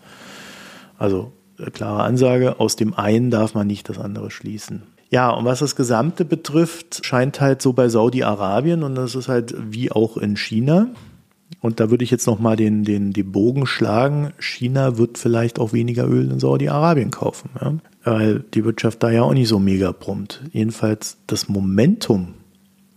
Also äh, klare Ansage, aus dem einen darf man nicht das andere schließen. Ja, und was das Gesamte betrifft, scheint halt so bei Saudi-Arabien und das ist halt wie auch in China. Und da würde ich jetzt nochmal den, den, den Bogen schlagen. China wird vielleicht auch weniger Öl in Saudi-Arabien kaufen, ja? weil die Wirtschaft da ja auch nicht so mega brummt. Jedenfalls das Momentum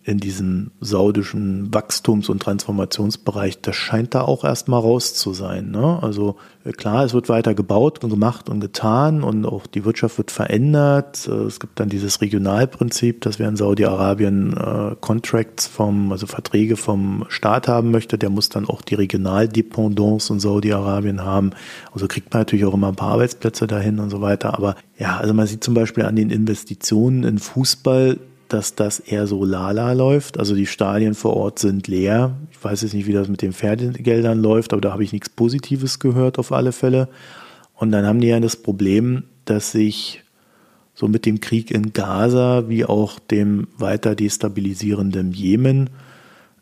in diesem saudischen Wachstums- und Transformationsbereich, das scheint da auch erstmal raus zu sein. Ne? Also äh, klar, es wird weiter gebaut und gemacht und getan und auch die Wirtschaft wird verändert. Äh, Es gibt dann dieses Regionalprinzip, dass wer in Saudi-Arabien äh, Contracts vom, also Verträge vom Staat haben möchte, der muss dann auch die Regionaldependance in Saudi-Arabien haben. Also kriegt man natürlich auch immer ein paar Arbeitsplätze dahin und so weiter. Aber ja, also man sieht zum Beispiel an den Investitionen in Fußball, dass das eher so lala läuft. Also die Stadien vor Ort sind leer. Ich weiß jetzt nicht, wie das mit den Fernsehgeldern läuft, aber da habe ich nichts Positives gehört auf alle Fälle. Und dann haben die ja das Problem, dass sich so mit dem Krieg in Gaza wie auch dem weiter destabilisierenden Jemen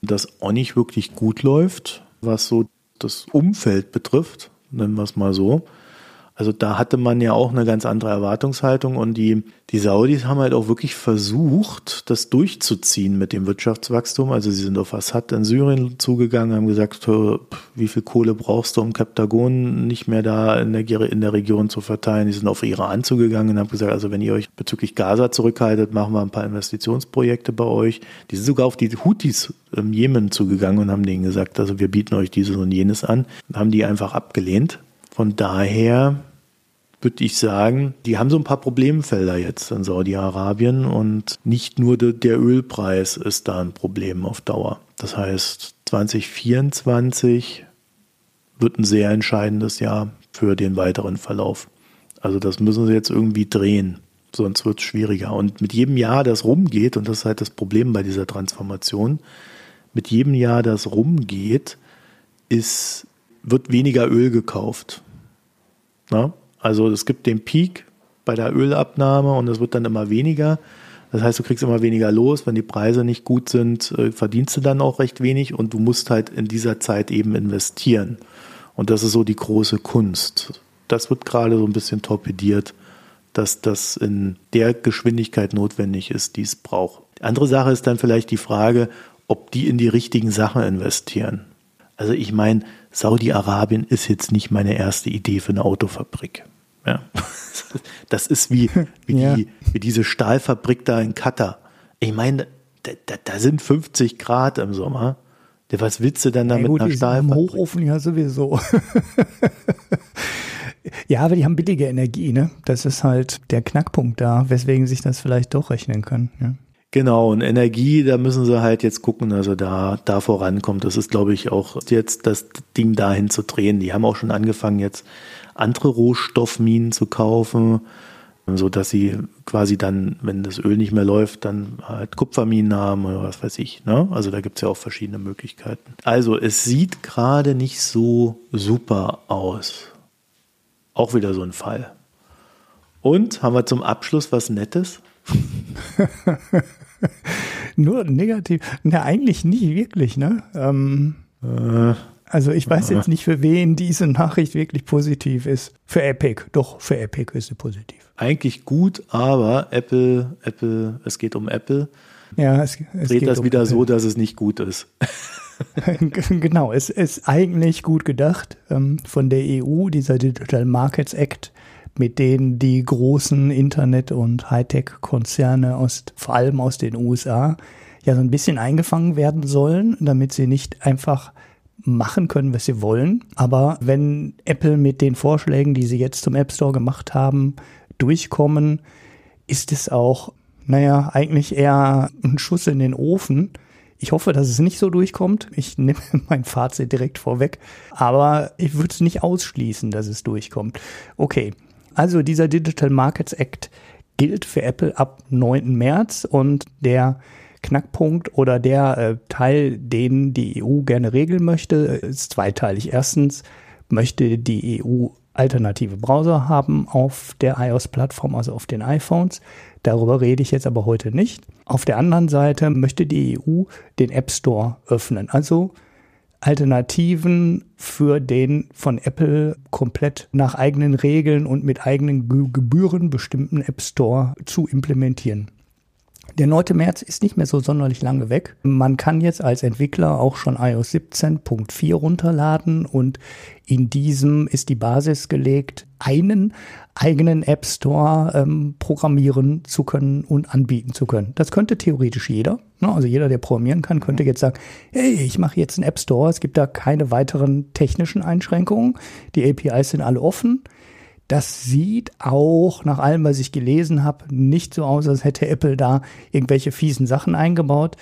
das auch nicht wirklich gut läuft, was so das Umfeld betrifft, nennen wir es mal so. Also da hatte man ja auch eine ganz andere Erwartungshaltung und die, die Saudis haben halt auch wirklich versucht, das durchzuziehen mit dem Wirtschaftswachstum. Also sie sind auf Assad in Syrien zugegangen, haben gesagt, wie viel Kohle brauchst du, um Kaptagon nicht mehr da in der, in der Region zu verteilen. Die sind auf Iran zugegangen und haben gesagt, also wenn ihr euch bezüglich Gaza zurückhaltet, machen wir ein paar Investitionsprojekte bei euch. Die sind sogar auf die Houthis im Jemen zugegangen und haben denen gesagt, also wir bieten euch dieses und jenes an. Haben die einfach abgelehnt. Von daher würde ich sagen, die haben so ein paar Problemfelder jetzt in Saudi-Arabien und nicht nur de, der Ölpreis ist da ein Problem auf Dauer. Das heißt, 2024 wird ein sehr entscheidendes Jahr für den weiteren Verlauf. Also das müssen sie jetzt irgendwie drehen, sonst wird es schwieriger. Und mit jedem Jahr, das rumgeht, und das ist halt das Problem bei dieser Transformation, mit jedem Jahr, das rumgeht, ist, wird weniger Öl gekauft. Na? Also es gibt den Peak bei der Ölabnahme und es wird dann immer weniger. Das heißt, du kriegst immer weniger los. Wenn die Preise nicht gut sind, verdienst du dann auch recht wenig und du musst halt in dieser Zeit eben investieren. Und das ist so die große Kunst. Das wird gerade so ein bisschen torpediert, dass das in der Geschwindigkeit notwendig ist, die es braucht. Die andere Sache ist dann vielleicht die Frage, ob die in die richtigen Sachen investieren. Also ich meine, Saudi-Arabien ist jetzt nicht meine erste Idee für eine Autofabrik. Ja. Das ist wie, wie, ja. die, wie diese Stahlfabrik da in Katar. Ich meine, da, da, da sind 50 Grad im Sommer. Was willst du denn da ja, mit gut, einer Stahlfabrik? Im Hochofen ja sowieso. ja, aber die haben billige Energie, ne? Das ist halt der Knackpunkt da, weswegen sich das vielleicht doch rechnen können. Ja. Genau, und Energie, da müssen sie halt jetzt gucken, dass er da, da vorankommt. Das ist, glaube ich, auch jetzt das Ding dahin zu drehen. Die haben auch schon angefangen, jetzt andere Rohstoffminen zu kaufen, so dass sie quasi dann, wenn das Öl nicht mehr läuft, dann halt Kupferminen haben oder was weiß ich. Ne? Also da gibt es ja auch verschiedene Möglichkeiten. Also es sieht gerade nicht so super aus. Auch wieder so ein Fall. Und haben wir zum Abschluss was Nettes? Nur negativ. Na, eigentlich nicht wirklich, ne? Ähm, äh, also ich weiß jetzt nicht, für wen diese Nachricht wirklich positiv ist. Für Epic, doch, für Epic ist sie positiv. Eigentlich gut, aber Apple, Apple, es geht um Apple. Ja, es, es dreht das um wieder Apple. so, dass es nicht gut ist. genau, es ist eigentlich gut gedacht ähm, von der EU, dieser Digital Markets Act, mit denen die großen Internet- und Hightech-Konzerne aus, vor allem aus den USA, ja so ein bisschen eingefangen werden sollen, damit sie nicht einfach machen können, was sie wollen. Aber wenn Apple mit den Vorschlägen, die sie jetzt zum App Store gemacht haben, durchkommen, ist es auch, naja, eigentlich eher ein Schuss in den Ofen. Ich hoffe, dass es nicht so durchkommt. Ich nehme mein Fazit direkt vorweg. Aber ich würde es nicht ausschließen, dass es durchkommt. Okay. Also dieser Digital Markets Act gilt für Apple ab 9. März und der Knackpunkt oder der äh, Teil, den die EU gerne regeln möchte, ist zweiteilig. Erstens möchte die EU alternative Browser haben auf der iOS-Plattform, also auf den iPhones. Darüber rede ich jetzt aber heute nicht. Auf der anderen Seite möchte die EU den App Store öffnen, also Alternativen für den von Apple komplett nach eigenen Regeln und mit eigenen Gebühren bestimmten App Store zu implementieren. Der 9. März ist nicht mehr so sonderlich lange weg. Man kann jetzt als Entwickler auch schon iOS 17.4 runterladen und in diesem ist die Basis gelegt, einen eigenen App Store ähm, programmieren zu können und anbieten zu können. Das könnte theoretisch jeder. Ne? Also jeder, der programmieren kann, könnte jetzt sagen, hey, ich mache jetzt einen App Store. Es gibt da keine weiteren technischen Einschränkungen. Die APIs sind alle offen. Das sieht auch nach allem, was ich gelesen habe, nicht so aus, als hätte Apple da irgendwelche fiesen Sachen eingebaut.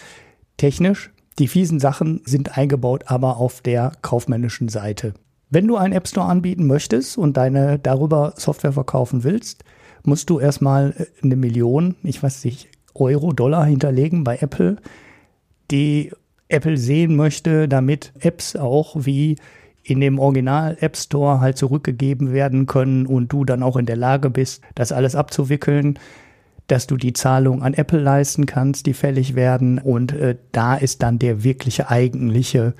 Technisch, die fiesen Sachen sind eingebaut, aber auf der kaufmännischen Seite. Wenn du einen App Store anbieten möchtest und deine darüber Software verkaufen willst, musst du erstmal äh, eine Million, ich weiß nicht, Euro, Dollar hinterlegen bei Apple, die Apple sehen möchte, damit Apps auch wie in dem Original App Store halt zurückgegeben werden können und du dann auch in der Lage bist, das alles abzuwickeln, dass du die Zahlung an Apple leisten kannst, die fällig werden und äh, da ist dann der wirkliche eigentliche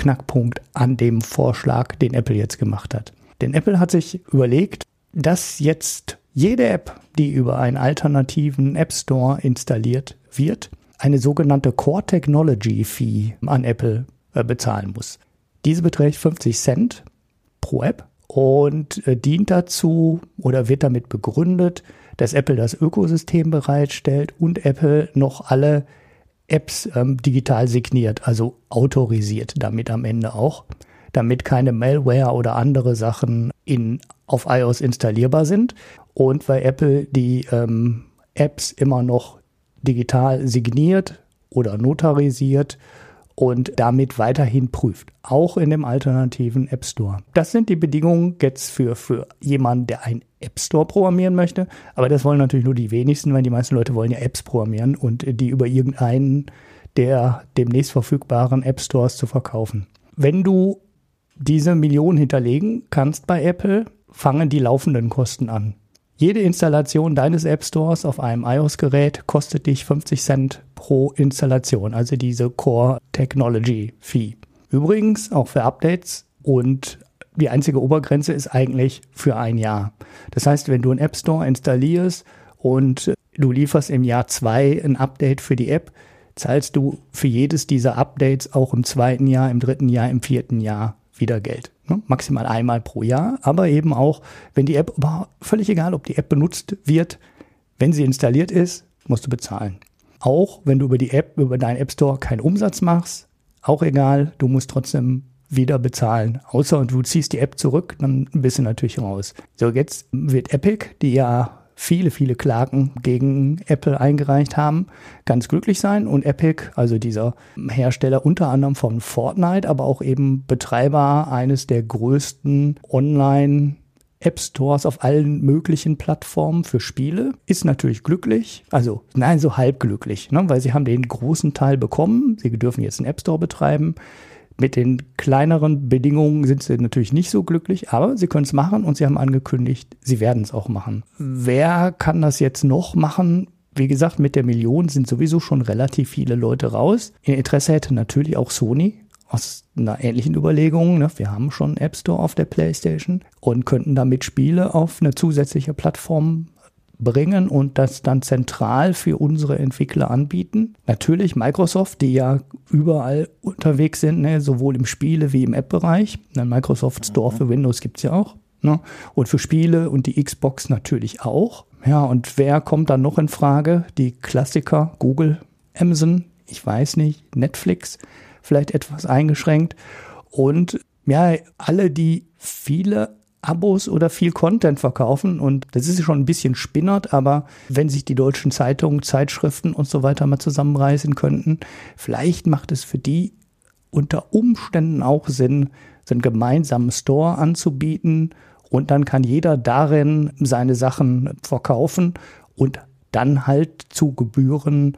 Knackpunkt an dem Vorschlag, den Apple jetzt gemacht hat. Denn Apple hat sich überlegt, dass jetzt jede App, die über einen alternativen App Store installiert wird, eine sogenannte Core Technology Fee an Apple äh, bezahlen muss. Diese beträgt 50 Cent pro App und äh, dient dazu oder wird damit begründet, dass Apple das Ökosystem bereitstellt und Apple noch alle Apps ähm, digital signiert, also autorisiert damit am Ende auch, damit keine Malware oder andere Sachen in, auf iOS installierbar sind. Und weil Apple die ähm, Apps immer noch digital signiert oder notarisiert und damit weiterhin prüft, auch in dem alternativen App Store. Das sind die Bedingungen jetzt für, für jemanden, der einen App Store programmieren möchte, aber das wollen natürlich nur die wenigsten, weil die meisten Leute wollen ja Apps programmieren und die über irgendeinen der demnächst verfügbaren App Stores zu verkaufen. Wenn du diese Millionen hinterlegen kannst bei Apple, fangen die laufenden Kosten an. Jede Installation deines App Stores auf einem iOS-Gerät kostet dich 50 Cent pro Installation, also diese Core Technology Fee. Übrigens auch für Updates und die einzige Obergrenze ist eigentlich für ein Jahr. Das heißt, wenn du einen App Store installierst und du lieferst im Jahr zwei ein Update für die App, zahlst du für jedes dieser Updates auch im zweiten Jahr, im dritten Jahr, im vierten Jahr wieder Geld. Ne? Maximal einmal pro Jahr, aber eben auch, wenn die App, völlig egal, ob die App benutzt wird, wenn sie installiert ist, musst du bezahlen. Auch wenn du über die App, über deinen App Store keinen Umsatz machst, auch egal, du musst trotzdem wieder bezahlen. Außer du ziehst die App zurück, dann bist du natürlich raus. So, jetzt wird Epic, die ja viele, viele Klagen gegen Apple eingereicht haben, ganz glücklich sein. Und Epic, also dieser Hersteller unter anderem von Fortnite, aber auch eben Betreiber eines der größten Online- App Stores auf allen möglichen Plattformen für Spiele, ist natürlich glücklich. Also, nein, so halb glücklich, ne? weil sie haben den großen Teil bekommen. Sie dürfen jetzt einen App Store betreiben. Mit den kleineren Bedingungen sind sie natürlich nicht so glücklich, aber sie können es machen und sie haben angekündigt, sie werden es auch machen. Wer kann das jetzt noch machen? Wie gesagt, mit der Million sind sowieso schon relativ viele Leute raus. In Interesse hätte natürlich auch Sony aus einer ähnlichen Überlegung. Ne? Wir haben schon App Store auf der PlayStation und könnten damit Spiele auf eine zusätzliche Plattform bringen und das dann zentral für unsere Entwickler anbieten. Natürlich Microsoft, die ja überall unterwegs sind, ne, sowohl im Spiele- wie im App-Bereich. Ein Microsoft Store mhm. für Windows gibt's ja auch. Ne? Und für Spiele und die Xbox natürlich auch. Ja, und wer kommt dann noch in Frage? Die Klassiker, Google, Amazon, ich weiß nicht, Netflix vielleicht etwas eingeschränkt. Und ja, alle, die viele Abos oder viel Content verkaufen und das ist schon ein bisschen spinnert, aber wenn sich die deutschen Zeitungen, Zeitschriften und so weiter mal zusammenreißen könnten, vielleicht macht es für die unter Umständen auch Sinn, so einen gemeinsamen Store anzubieten und dann kann jeder darin seine Sachen verkaufen und dann halt zu Gebühren,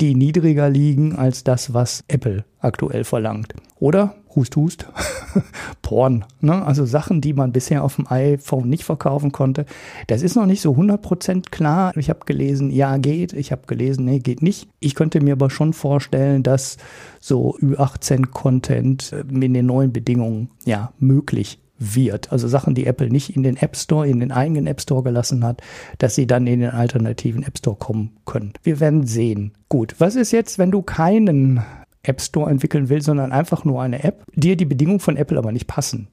die niedriger liegen als das, was Apple aktuell verlangt. Oder Hust, Hust, Porn. Ne? Also Sachen, die man bisher auf dem iPhone nicht verkaufen konnte. Das ist noch nicht so 100% klar. Ich habe gelesen, ja, geht. Ich habe gelesen, nee, geht nicht. Ich könnte mir aber schon vorstellen, dass so Ü18-Content in den neuen Bedingungen ja möglich wird. Also Sachen, die Apple nicht in den App Store, in den eigenen App Store gelassen hat, dass sie dann in den alternativen App Store kommen können. Wir werden sehen. Gut, was ist jetzt, wenn du keinen App Store entwickeln will, sondern einfach nur eine App, dir die Bedingungen von Apple aber nicht passen,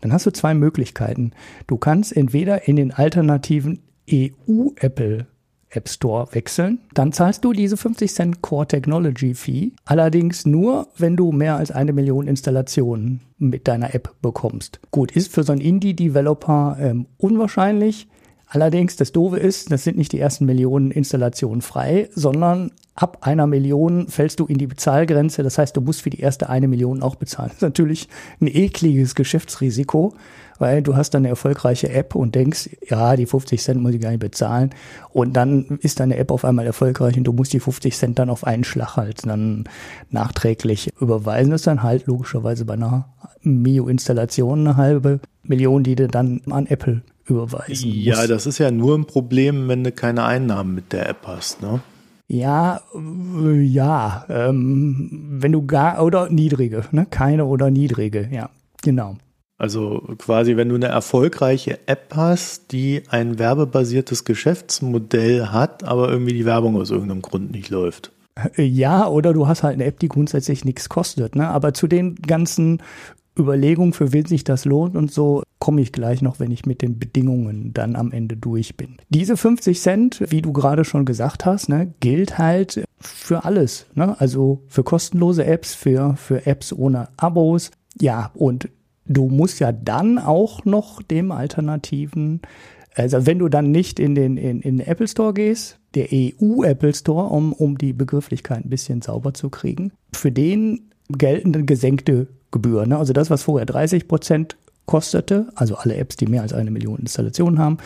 dann hast du zwei Möglichkeiten. Du kannst entweder in den alternativen EU-Apple App Store wechseln, dann zahlst du diese 50 Cent Core Technology Fee. Allerdings nur, wenn du mehr als eine Million Installationen mit deiner App bekommst. Gut, ist für so einen Indie-Developer ähm, unwahrscheinlich. Allerdings, das Doofe ist, das sind nicht die ersten Millionen Installationen frei, sondern ab einer Million fällst du in die Bezahlgrenze. Das heißt, du musst für die erste eine Million auch bezahlen. Das ist natürlich ein ekliges Geschäftsrisiko, weil du hast dann eine erfolgreiche App und denkst, ja, die 50 Cent muss ich gar nicht bezahlen. Und dann ist deine App auf einmal erfolgreich und du musst die 50 Cent dann auf einen Schlag halt dann nachträglich überweisen. Das ist dann halt logischerweise bei einer Mio-Installation eine halbe Million, die du dann an Apple überweisen Ja, musst. das ist ja nur ein Problem, wenn du keine Einnahmen mit der App hast, ne? Ja, äh, ja, ähm, wenn du gar oder niedrige, ne? Keine oder niedrige, ja, genau. Also quasi, wenn du eine erfolgreiche App hast, die ein werbebasiertes Geschäftsmodell hat, aber irgendwie die Werbung aus irgendeinem Grund nicht läuft. Ja, oder du hast halt eine App, die grundsätzlich nichts kostet. Ne? Aber zu den ganzen Überlegung, für wen sich das lohnt und so, komme ich gleich noch, wenn ich mit den Bedingungen dann am Ende durch bin. Diese 50 Cent, wie du gerade schon gesagt hast, ne, gilt halt für alles. Ne? Also für kostenlose Apps, für, für Apps ohne Abos. Ja, und du musst ja dann auch noch dem alternativen, also wenn du dann nicht in den, in, in den Apple Store gehst, der EU Apple Store, um, um die Begrifflichkeit ein bisschen sauber zu kriegen, für den gelten dann gesenkte Gebühr. Ne? Also das, was vorher 30 Prozent kostete, also alle Apps, die mehr als eine Million Installationen haben,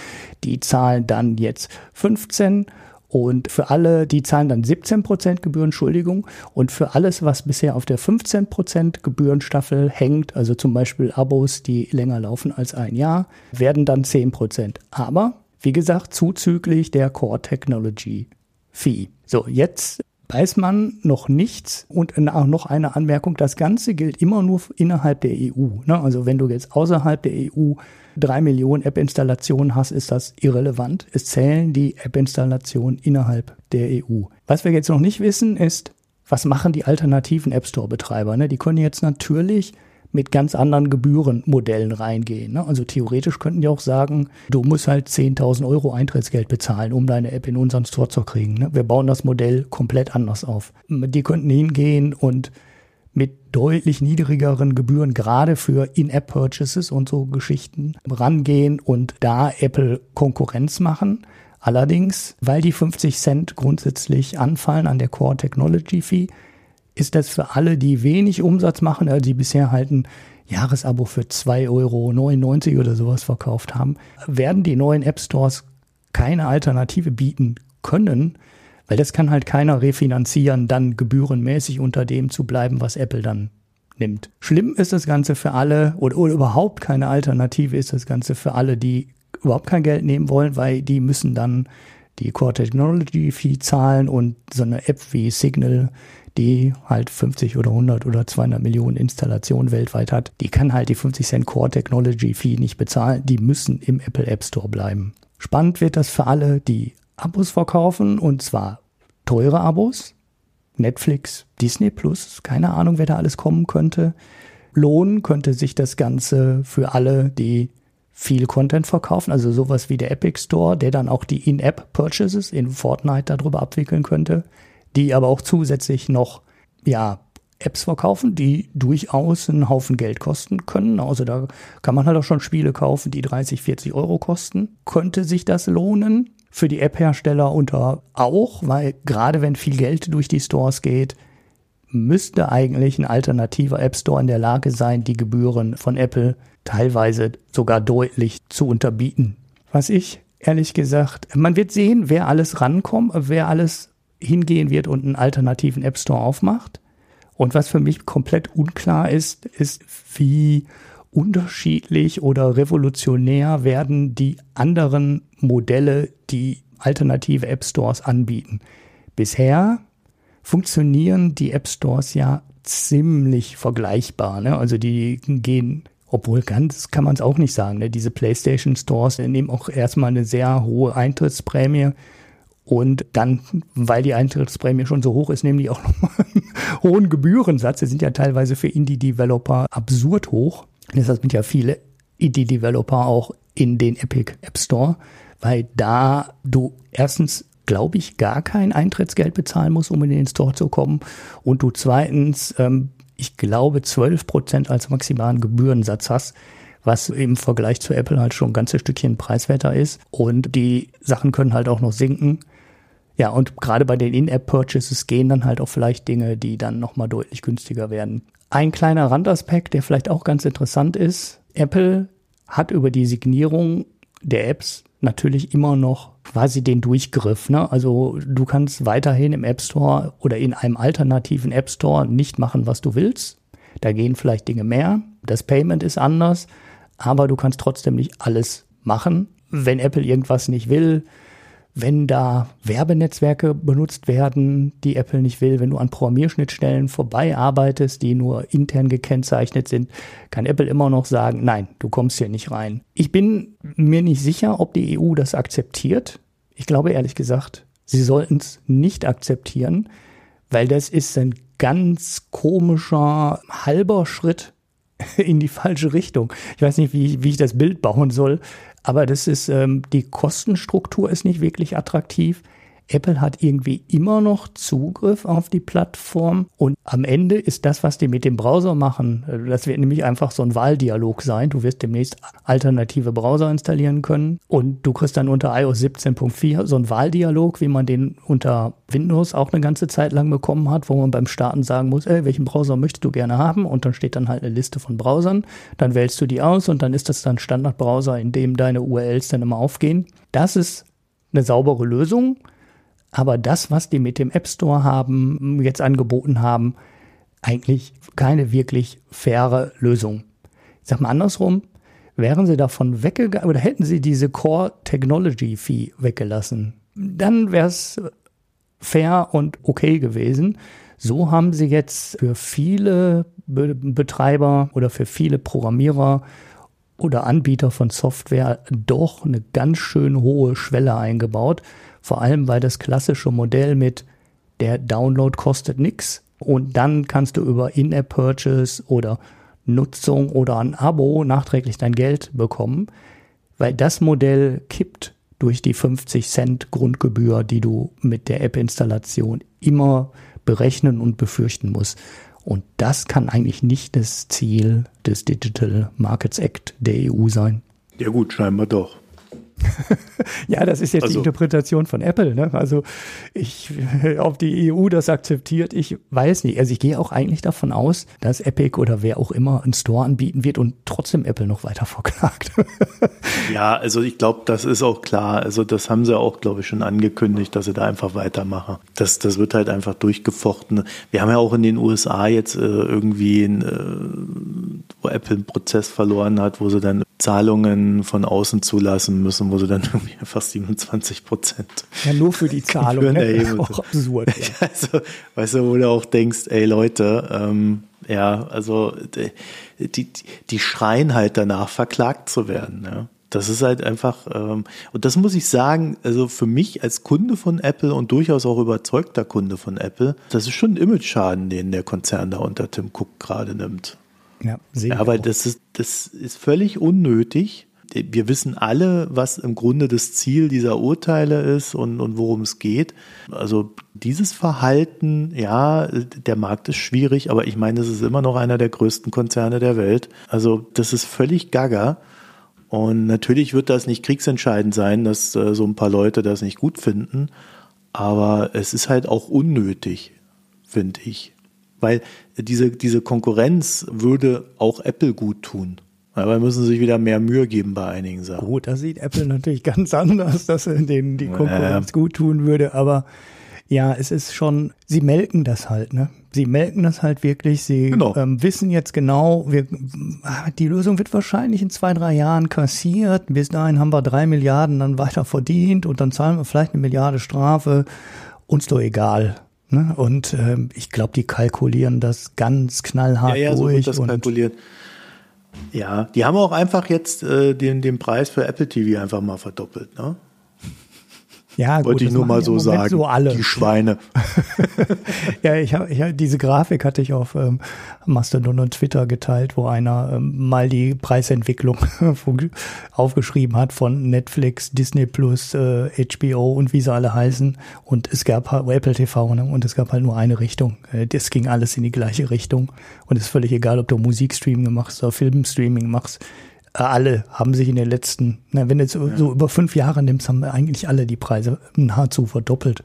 die zahlen dann jetzt 15 und für alle, die zahlen dann 17 Prozent Gebühren, Entschuldigung. Und für alles, was bisher auf der 15 Prozent Gebührenstaffel hängt, also zum Beispiel Abos, die länger laufen als ein Jahr, werden dann 10 Prozent. Aber, wie gesagt, zuzüglich der Core Technology Fee. So, jetzt weiß man noch nichts. Und noch eine Anmerkung, das Ganze gilt immer nur innerhalb der EU. Ne? Also wenn du jetzt außerhalb der EU drei Millionen App-Installationen hast, ist das irrelevant. Es zählen die App-Installationen innerhalb der EU. Was wir jetzt noch nicht wissen, ist, was machen die alternativen App Store-Betreiber? Ne? Die können jetzt natürlich mit ganz anderen Gebührenmodellen reingehen. Ne? Also theoretisch könnten die auch sagen, du musst halt 10.000 Euro Eintrittsgeld bezahlen, um deine App in unseren Store zu kriegen. Ne? Wir bauen das Modell komplett anders auf. Die könnten hingehen und mit deutlich niedrigeren Gebühren gerade für In-App-Purchases und so Geschichten rangehen und da Apple Konkurrenz machen. Allerdings, weil die 50 Cent grundsätzlich anfallen an der Core Technology Fee, ist das für alle, die wenig Umsatz machen, also die bisher halt ein Jahresabo für 2,99 Euro oder sowas verkauft haben, werden die neuen App Stores keine Alternative bieten können, weil das kann halt keiner refinanzieren, dann gebührenmäßig unter dem zu bleiben, was Apple dann nimmt. Schlimm ist das Ganze für alle oder, oder überhaupt keine Alternative ist das Ganze für alle, die überhaupt kein Geld nehmen wollen, weil die müssen dann die Core Technology Fee zahlen und so eine App wie Signal die halt 50 oder 100 oder 200 Millionen Installationen weltweit hat, die kann halt die 50 Cent Core Technology Fee nicht bezahlen. Die müssen im Apple App Store bleiben. Spannend wird das für alle, die Abos verkaufen und zwar teure Abos. Netflix, Disney Plus, keine Ahnung, wer da alles kommen könnte. Lohnen könnte sich das Ganze für alle, die viel Content verkaufen, also sowas wie der Epic Store, der dann auch die In-App-Purchases in Fortnite darüber abwickeln könnte die aber auch zusätzlich noch ja, Apps verkaufen, die durchaus einen Haufen Geld kosten können. Also da kann man halt auch schon Spiele kaufen, die 30, 40 Euro kosten. Könnte sich das lohnen? Für die App-Hersteller unter auch, weil gerade wenn viel Geld durch die Stores geht, müsste eigentlich ein alternativer App Store in der Lage sein, die Gebühren von Apple teilweise sogar deutlich zu unterbieten. Was ich ehrlich gesagt, man wird sehen, wer alles rankommt, wer alles hingehen wird und einen alternativen App Store aufmacht. Und was für mich komplett unklar ist, ist, wie unterschiedlich oder revolutionär werden die anderen Modelle, die alternative App Stores anbieten. Bisher funktionieren die App Stores ja ziemlich vergleichbar. Ne? Also die gehen, obwohl ganz kann man es auch nicht sagen. Ne? Diese PlayStation Stores nehmen auch erstmal eine sehr hohe Eintrittsprämie und dann, weil die Eintrittsprämie schon so hoch ist, nehmen die auch nochmal einen hohen Gebührensatz. Die sind ja teilweise für Indie-Developer absurd hoch. Deshalb sind ja viele Indie-Developer auch in den Epic App Store, weil da du erstens glaube ich, gar kein Eintrittsgeld bezahlen musst, um in den Store zu kommen. Und du zweitens, ähm, ich glaube, 12 Prozent als maximalen Gebührensatz hast, was im Vergleich zu Apple halt schon ein ganzes Stückchen preiswerter ist. Und die Sachen können halt auch noch sinken. Ja, und gerade bei den In-App-Purchases gehen dann halt auch vielleicht Dinge, die dann nochmal deutlich günstiger werden. Ein kleiner Randaspekt, der vielleicht auch ganz interessant ist. Apple hat über die Signierung der Apps natürlich immer noch quasi den Durchgriff. Ne? Also du kannst weiterhin im App Store oder in einem alternativen App Store nicht machen, was du willst. Da gehen vielleicht Dinge mehr. Das Payment ist anders, aber du kannst trotzdem nicht alles machen. Wenn Apple irgendwas nicht will, wenn da Werbenetzwerke benutzt werden, die Apple nicht will, wenn du an Programmierschnittstellen vorbei arbeitest, die nur intern gekennzeichnet sind, kann Apple immer noch sagen, nein, du kommst hier nicht rein. Ich bin mir nicht sicher, ob die EU das akzeptiert. Ich glaube ehrlich gesagt, sie sollten es nicht akzeptieren, weil das ist ein ganz komischer halber Schritt in die falsche Richtung. Ich weiß nicht, wie, wie ich das Bild bauen soll. Aber das ist, ähm, die Kostenstruktur ist nicht wirklich attraktiv. Apple hat irgendwie immer noch Zugriff auf die Plattform und am Ende ist das, was die mit dem Browser machen, äh, das wird nämlich einfach so ein Wahldialog sein. Du wirst demnächst alternative Browser installieren können und du kriegst dann unter iOS 17.4 so einen Wahldialog, wie man den unter Windows auch eine ganze Zeit lang bekommen hat, wo man beim Starten sagen muss, ey, welchen Browser möchtest du gerne haben? Und dann steht dann halt eine Liste von Browsern. Dann wählst du die aus und dann ist das dann Standardbrowser, in dem deine URLs dann immer aufgehen. Das ist eine saubere Lösung. Aber das, was die mit dem App Store haben, jetzt angeboten haben, eigentlich keine wirklich faire Lösung. Ich sag mal andersrum, wären sie davon weggegangen oder hätten sie diese Core Technology Fee weggelassen, dann wäre es fair und okay gewesen. So haben sie jetzt für viele Be Betreiber oder für viele Programmierer oder Anbieter von Software doch eine ganz schön hohe Schwelle eingebaut. Vor allem, weil das klassische Modell mit der Download kostet nichts und dann kannst du über In-App-Purchase oder Nutzung oder ein Abo nachträglich dein Geld bekommen, weil das Modell kippt durch die 50 Cent Grundgebühr, die du mit der App-Installation immer berechnen und befürchten musst. Und das kann eigentlich nicht das Ziel des Digital Markets Act der EU sein. Ja gut, scheinbar doch. Ja, das ist jetzt also, die Interpretation von Apple. Ne? Also ich, ob die EU das akzeptiert, ich weiß nicht. Also ich gehe auch eigentlich davon aus, dass Epic oder wer auch immer einen Store anbieten wird und trotzdem Apple noch weiter verklagt. ja, also ich glaube, das ist auch klar. Also das haben sie auch, glaube ich, schon angekündigt, dass sie da einfach weitermachen. Das, das wird halt einfach durchgefochten. Wir haben ja auch in den USA jetzt äh, irgendwie, ein, äh, wo Apple einen Prozess verloren hat, wo sie dann Zahlungen von außen zulassen müssen, wo sie dann irgendwie fast 27 Prozent. Ja, nur für die Zahlung. Ne? Auch absurd. Ja. also, weißt du, wo du auch denkst, ey Leute, ähm, ja, also die, die, schreien halt danach, verklagt zu werden. Ja. Das ist halt einfach, ähm, und das muss ich sagen, also für mich als Kunde von Apple und durchaus auch überzeugter Kunde von Apple, das ist schon ein Image-Schaden, den der Konzern da unter Tim Cook gerade nimmt. Ja, sehe ja, weil das ist, das ist völlig unnötig wir wissen alle, was im Grunde das Ziel dieser Urteile ist und, und worum es geht. Also dieses Verhalten, ja, der Markt ist schwierig, aber ich meine, es ist immer noch einer der größten Konzerne der Welt. Also das ist völlig gaga. Und natürlich wird das nicht kriegsentscheidend sein, dass äh, so ein paar Leute das nicht gut finden. Aber es ist halt auch unnötig, finde ich. Weil diese, diese Konkurrenz würde auch Apple gut tun. Aber müssen sich wieder mehr Mühe geben bei einigen Sachen. Gut, da sieht Apple natürlich ganz anders, dass denen die Konkurrenz äh. gut tun würde. Aber ja, es ist schon, sie melken das halt, ne? Sie melken das halt wirklich. Sie genau. ähm, wissen jetzt genau, wir, die Lösung wird wahrscheinlich in zwei, drei Jahren kassiert. Bis dahin haben wir drei Milliarden dann weiter verdient und dann zahlen wir vielleicht eine Milliarde Strafe. Uns doch egal. Ne? Und ähm, ich glaube, die kalkulieren das ganz knallhart ja, ja, durch. So wird das kalkuliert. Ja, die haben auch einfach jetzt äh, den, den Preis für Apple TV einfach mal verdoppelt. Ne? Ja, gut, Wollte ich nur mal so sagen. So alle. Die Schweine. ja, ich habe ich hab, diese Grafik hatte ich auf ähm, Mastodon und Twitter geteilt, wo einer ähm, mal die Preisentwicklung aufgeschrieben hat von Netflix, Disney Plus, äh, HBO und wie sie alle heißen. Und es gab halt Apple TV ne? und es gab halt nur eine Richtung. Äh, das ging alles in die gleiche Richtung. Und es ist völlig egal, ob du Musikstreaming machst oder Filmstreaming machst alle haben sich in den letzten, na, wenn du jetzt ja. so über fünf Jahre nimmst, haben eigentlich alle die Preise nahezu verdoppelt.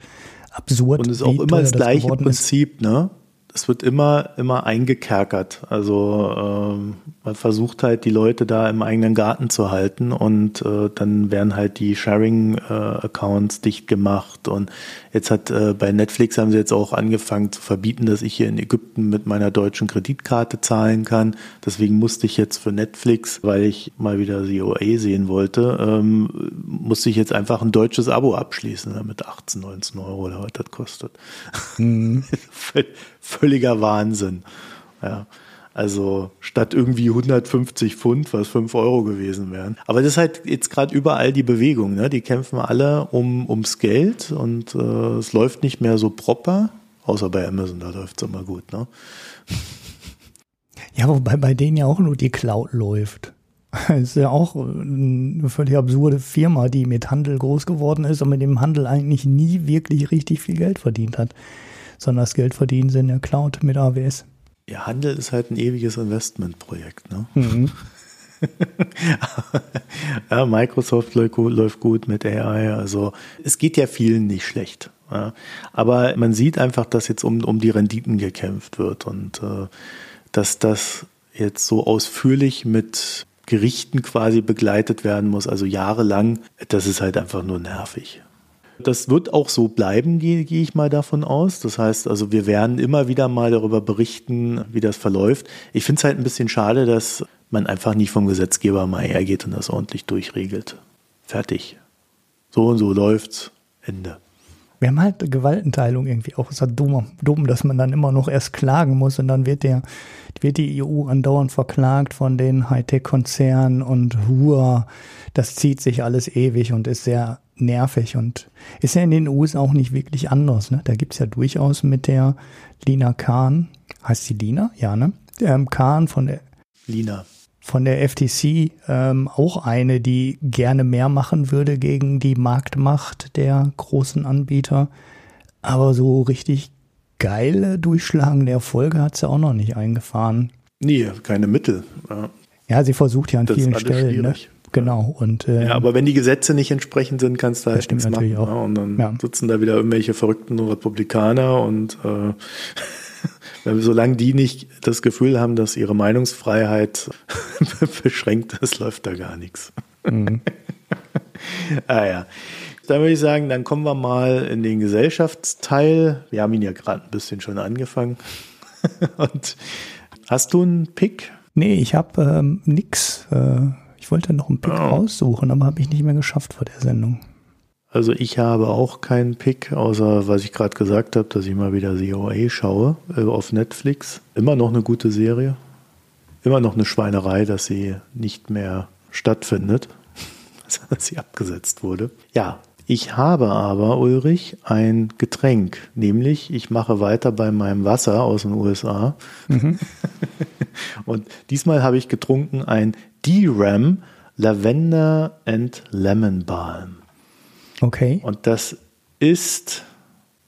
Absurd. Und es ist auch immer das gleiche Prinzip, ne? Es wird immer, immer eingekerkert. Also ähm, man versucht halt die Leute da im eigenen Garten zu halten und äh, dann werden halt die Sharing-Accounts äh, dicht gemacht. Und jetzt hat äh, bei Netflix haben sie jetzt auch angefangen zu verbieten, dass ich hier in Ägypten mit meiner deutschen Kreditkarte zahlen kann. Deswegen musste ich jetzt für Netflix, weil ich mal wieder die OA sehen wollte, ähm, musste ich jetzt einfach ein deutsches Abo abschließen mit 18, 19 Euro oder was das kostet. Mhm. völliger Wahnsinn. Ja. Also statt irgendwie 150 Pfund, was 5 Euro gewesen wären. Aber das ist halt jetzt gerade überall die Bewegung. Ne? Die kämpfen alle um, ums Geld und äh, es läuft nicht mehr so proper, außer bei Amazon, da läuft es immer gut. Ne? Ja, wobei bei denen ja auch nur die Cloud läuft. Das ist ja auch eine völlig absurde Firma, die mit Handel groß geworden ist und mit dem Handel eigentlich nie wirklich richtig viel Geld verdient hat sondern das Geld verdienen sie in der Cloud mit AWS. Ja, Handel ist halt ein ewiges Investmentprojekt. Ne? Mhm. ja, Microsoft läuft gut mit AI. Also es geht ja vielen nicht schlecht. Ja. Aber man sieht einfach, dass jetzt um, um die Renditen gekämpft wird und äh, dass das jetzt so ausführlich mit Gerichten quasi begleitet werden muss, also jahrelang, das ist halt einfach nur nervig. Das wird auch so bleiben, gehe, gehe ich mal davon aus. Das heißt, also wir werden immer wieder mal darüber berichten, wie das verläuft. Ich finde es halt ein bisschen schade, dass man einfach nicht vom Gesetzgeber mal hergeht und das ordentlich durchregelt. Fertig. So und so läuft's. Ende. Wir haben halt Gewaltenteilung irgendwie auch. Ist halt dumm, dumm, dass man dann immer noch erst klagen muss und dann wird der, wird die EU andauernd verklagt von den Hightech-Konzernen und hua, das zieht sich alles ewig und ist sehr nervig und ist ja in den USA auch nicht wirklich anders. Ne? Da gibt's ja durchaus mit der Lina Kahn, heißt sie Lina? Ja, ne? Ähm, Kahn von der Lina. Von der FTC ähm, auch eine, die gerne mehr machen würde gegen die Marktmacht der großen Anbieter. Aber so richtig geile, durchschlagende Erfolge hat sie auch noch nicht eingefahren. Nee, keine Mittel. Ja, ja sie versucht ja an das vielen Stellen. Ne? Genau. Und, äh, ja, aber wenn die Gesetze nicht entsprechend sind, kannst du halt nichts machen. Auch. Ne? Und dann ja. sitzen da wieder irgendwelche verrückten Republikaner und äh, solange die nicht das Gefühl haben, dass ihre Meinungsfreiheit beschränkt ist, läuft da gar nichts. Mhm. ah ja. Dann würde ich sagen, dann kommen wir mal in den Gesellschaftsteil. Wir haben ihn ja gerade ein bisschen schon angefangen. Und hast du einen Pick? Nee, ich habe ähm, nix. Äh ich wollte noch einen Pick oh. raussuchen, aber habe ich nicht mehr geschafft vor der Sendung. Also ich habe auch keinen Pick, außer was ich gerade gesagt habe, dass ich mal wieder COA schaue äh, auf Netflix. Immer noch eine gute Serie. Immer noch eine Schweinerei, dass sie nicht mehr stattfindet, dass sie abgesetzt wurde. Ja, ich habe aber, Ulrich, ein Getränk, nämlich ich mache weiter bei meinem Wasser aus den USA. Mhm. Und diesmal habe ich getrunken ein DRAM Lavender and Lemon Balm. Okay. Und das ist,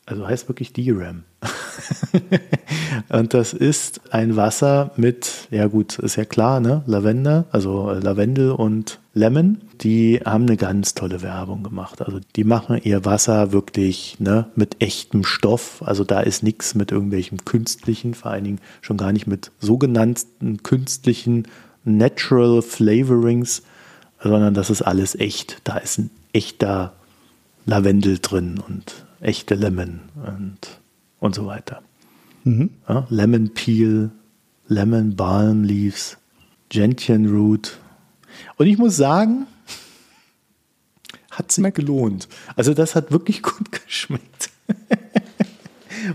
also heißt wirklich DRAM. und das ist ein Wasser mit, ja gut, ist ja klar, ne? Lavender, also Lavendel und Lemon. Die haben eine ganz tolle Werbung gemacht. Also die machen ihr Wasser wirklich ne, mit echtem Stoff. Also da ist nichts mit irgendwelchem künstlichen, vor allen Dingen schon gar nicht mit sogenannten künstlichen Natural Flavorings, sondern das ist alles echt. Da ist ein echter Lavendel drin und echte Lemon und, und so weiter. Mhm. Ja, Lemon Peel, Lemon Balm Leaves, Gentian Root. Und ich muss sagen, hat sich gelohnt. Also das hat wirklich gut geschmeckt.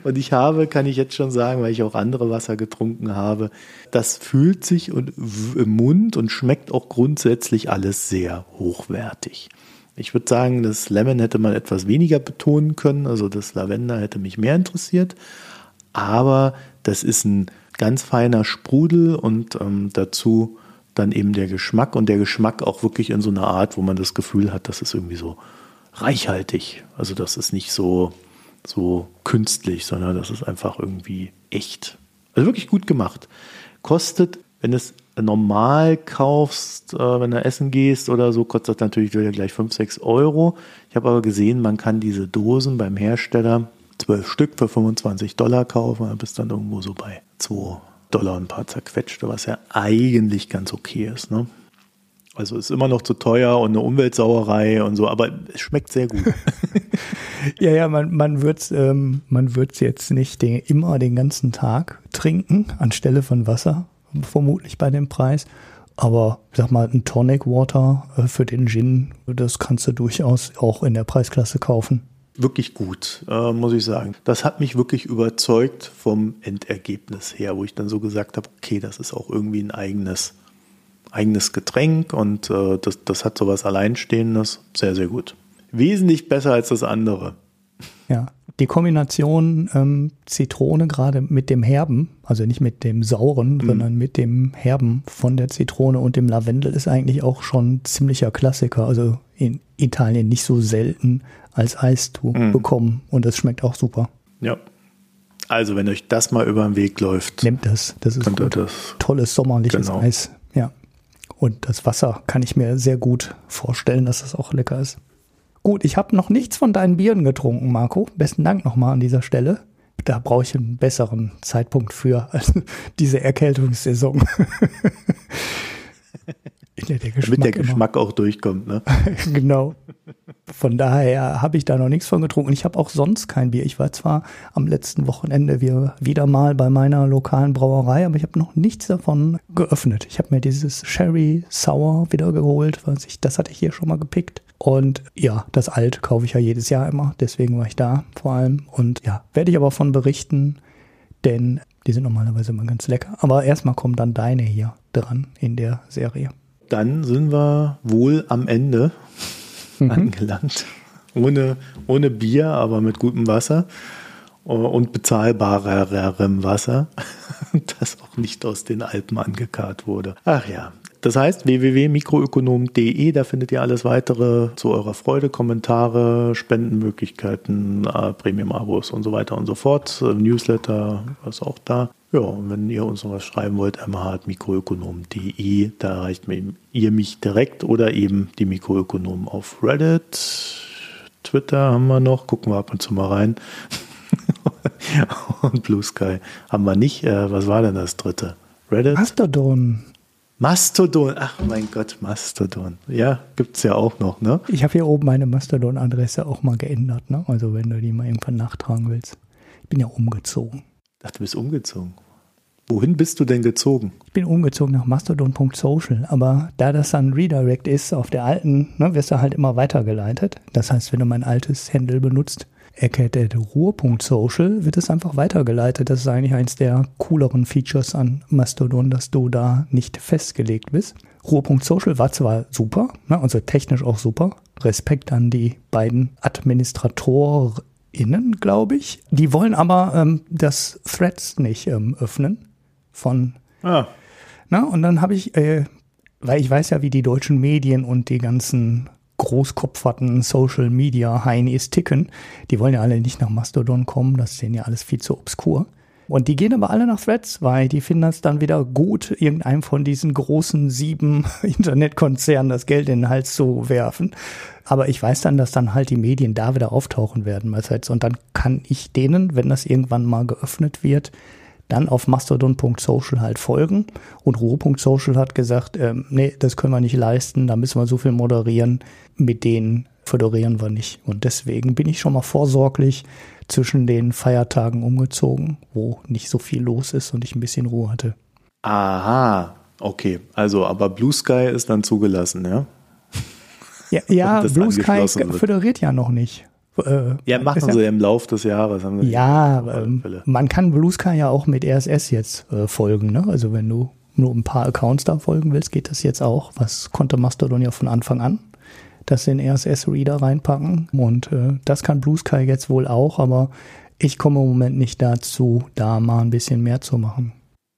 Und ich habe, kann ich jetzt schon sagen, weil ich auch andere Wasser getrunken habe, das fühlt sich und im Mund und schmeckt auch grundsätzlich alles sehr hochwertig. Ich würde sagen, das Lemon hätte man etwas weniger betonen können, also das Lavender hätte mich mehr interessiert, aber das ist ein ganz feiner Sprudel und ähm, dazu dann eben der Geschmack und der Geschmack auch wirklich in so einer Art, wo man das Gefühl hat, das ist irgendwie so reichhaltig. Also das ist nicht so, so künstlich, sondern das ist einfach irgendwie echt. Also wirklich gut gemacht. Kostet, wenn es normal kaufst, äh, wenn du essen gehst oder so, kostet das natürlich wieder gleich 5, 6 Euro. Ich habe aber gesehen, man kann diese Dosen beim Hersteller 12 Stück für 25 Dollar kaufen, dann bist dann irgendwo so bei 2 Dollar und ein paar zerquetschte, was ja eigentlich ganz okay ist. Ne? Also ist immer noch zu teuer und eine Umweltsauerei und so, aber es schmeckt sehr gut. ja, ja, man, man wird es ähm, jetzt nicht den, immer den ganzen Tag trinken, anstelle von Wasser, vermutlich bei dem Preis. Aber sag mal, ein Tonic Water äh, für den Gin, das kannst du durchaus auch in der Preisklasse kaufen. Wirklich gut, äh, muss ich sagen. Das hat mich wirklich überzeugt vom Endergebnis her, wo ich dann so gesagt habe, okay, das ist auch irgendwie ein eigenes, eigenes Getränk und äh, das, das hat sowas Alleinstehendes. Sehr, sehr gut. Wesentlich besser als das andere. Ja, die Kombination ähm, Zitrone gerade mit dem Herben, also nicht mit dem sauren, mhm. sondern mit dem Herben von der Zitrone und dem Lavendel ist eigentlich auch schon ziemlicher Klassiker. Also in Italien nicht so selten als Eis zu mhm. bekommen und das schmeckt auch super. Ja. Also wenn euch das mal über den Weg läuft, nehmt das. Das ist. Das tolles sommerliches genau. Eis. Und das Wasser kann ich mir sehr gut vorstellen, dass das auch lecker ist. Gut, ich habe noch nichts von deinen Bieren getrunken, Marco. Besten Dank nochmal an dieser Stelle. Da brauche ich einen besseren Zeitpunkt für als diese Erkältungssaison. der Geschmack Damit der Geschmack immer. auch durchkommt, ne? genau. Von daher habe ich da noch nichts von getrunken. Ich habe auch sonst kein Bier. Ich war zwar am letzten Wochenende wieder mal bei meiner lokalen Brauerei, aber ich habe noch nichts davon geöffnet. Ich habe mir dieses Sherry Sour wieder geholt, was ich, das hatte ich hier schon mal gepickt. Und ja, das Alt kaufe ich ja jedes Jahr immer, deswegen war ich da vor allem. Und ja, werde ich aber von berichten, denn die sind normalerweise immer ganz lecker. Aber erstmal kommen dann deine hier dran in der Serie. Dann sind wir wohl am Ende mhm. angelangt. Ohne, ohne Bier, aber mit gutem Wasser und bezahlbarerem Wasser, das auch nicht aus den Alpen angekarrt wurde. Ach ja, das heißt www.mikroökonom.de, da findet ihr alles weitere zu eurer Freude, Kommentare, Spendenmöglichkeiten, äh, Premium-Abos und so weiter und so fort. Äh, Newsletter ist auch da. Ja, und wenn ihr uns noch was schreiben wollt, mh.mikroökonom.de, da erreicht ihr mich direkt oder eben die Mikroökonomen auf Reddit. Twitter haben wir noch, gucken wir ab und zu mal rein. und Blue Sky haben wir nicht. Äh, was war denn das dritte? Reddit? Mastodon. Mastodon, ach mein Gott, Mastodon. Ja, gibt es ja auch noch, ne? Ich habe hier oben meine Mastodon-Adresse auch mal geändert, ne? Also wenn du die mal irgendwann nachtragen willst. Ich bin ja umgezogen. Ach, du bist umgezogen. Wohin bist du denn gezogen? Ich bin umgezogen nach mastodon.social, aber da das dann Redirect ist auf der alten, ne, wirst du halt immer weitergeleitet. Das heißt, wenn du mein altes Handle benutzt, Ruhr.social wird es einfach weitergeleitet. Das ist eigentlich eins der cooleren Features an Mastodon, dass du da nicht festgelegt bist. Ruhr.social war zwar super, ne, also technisch auch super. Respekt an die beiden AdministratorInnen, glaube ich. Die wollen aber ähm, das Threads nicht ähm, öffnen von. Ah. Na, und dann habe ich äh, weil ich weiß ja, wie die deutschen Medien und die ganzen großkopferten Social Media Heinis ticken. Die wollen ja alle nicht nach Mastodon kommen, das ist denen ja alles viel zu obskur. Und die gehen aber alle nach Threads, weil die finden es dann wieder gut, irgendeinem von diesen großen sieben Internetkonzernen das Geld in den Hals zu werfen. Aber ich weiß dann, dass dann halt die Medien da wieder auftauchen werden. Und dann kann ich denen, wenn das irgendwann mal geöffnet wird, dann auf mastodon.social halt folgen. Und Ruhe.social hat gesagt, ähm, nee, das können wir nicht leisten, da müssen wir so viel moderieren, mit denen föderieren wir nicht. Und deswegen bin ich schon mal vorsorglich zwischen den Feiertagen umgezogen, wo nicht so viel los ist und ich ein bisschen Ruhe hatte. Aha, okay. Also, aber Blue Sky ist dann zugelassen, ja? Ja, ja Blue Sky föderiert ja noch nicht. Äh, ja, machen sie ja, im Laufe des Jahres. ja, ähm, man kann Blue Sky ja auch mit RSS jetzt äh, folgen. Ne? Also wenn du nur ein paar Accounts da folgen willst, geht das jetzt auch. Was konnte Mastodon ja von Anfang an, dass sie den RSS-Reader reinpacken. Und äh, das kann Blue Sky jetzt wohl auch, aber ich komme im Moment nicht dazu, da mal ein bisschen mehr zu machen.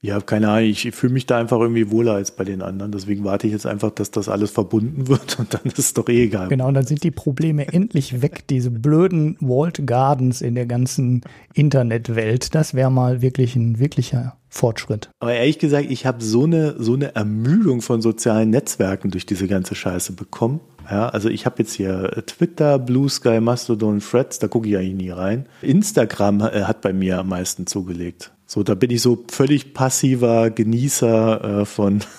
Ja, keine Ahnung, ich fühle mich da einfach irgendwie wohler als bei den anderen. Deswegen warte ich jetzt einfach, dass das alles verbunden wird und dann ist es doch eh egal. Genau, und dann sind die Probleme endlich weg, diese blöden Walled Gardens in der ganzen Internetwelt. Das wäre mal wirklich ein wirklicher Fortschritt. Aber ehrlich gesagt, ich habe so eine, so eine Ermüdung von sozialen Netzwerken durch diese ganze Scheiße bekommen. Ja, also ich habe jetzt hier Twitter, Blue Sky, Mastodon, Threads, da gucke ich eigentlich nie rein. Instagram äh, hat bei mir am meisten zugelegt. So, da bin ich so völlig passiver Genießer äh, von.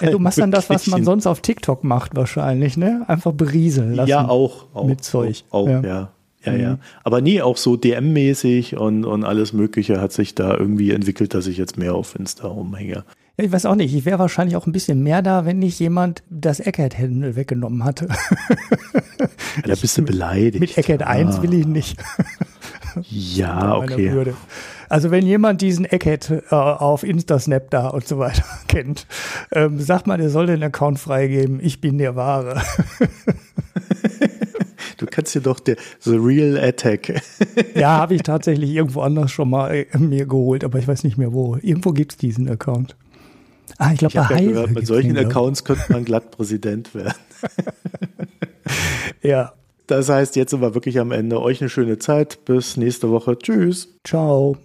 Ja, du machst dann das, was man sonst auf TikTok macht, wahrscheinlich, ne? Einfach berieseln lassen. Ja, auch. auch mit Zeug. Auch, auch ja. ja. Ja, mhm. ja. Aber nie auch so DM-mäßig und, und alles Mögliche hat sich da irgendwie entwickelt, dass ich jetzt mehr auf Insta umhänge. Ja, ich weiß auch nicht. Ich wäre wahrscheinlich auch ein bisschen mehr da, wenn nicht jemand das Eckhead-Handle weggenommen hatte. Ja, da bist du beleidigt. Mit Eckhead ah. 1 will ich nicht. Ja, okay. Also wenn jemand diesen Eckhead äh, auf Instasnap da und so weiter kennt, ähm, sagt mal, der soll den Account freigeben. Ich bin der Wahre. Du kannst dir doch der The Real Attack. ja, habe ich tatsächlich irgendwo anders schon mal äh, mir geholt, aber ich weiß nicht mehr wo. Irgendwo gibt es diesen Account. Ah, ich glaube, bei ja gehört, Mit solchen Accounts könnte man glatt Präsident werden. ja. Das heißt, jetzt sind wir wirklich am Ende. Euch eine schöne Zeit. Bis nächste Woche. Tschüss. Ciao.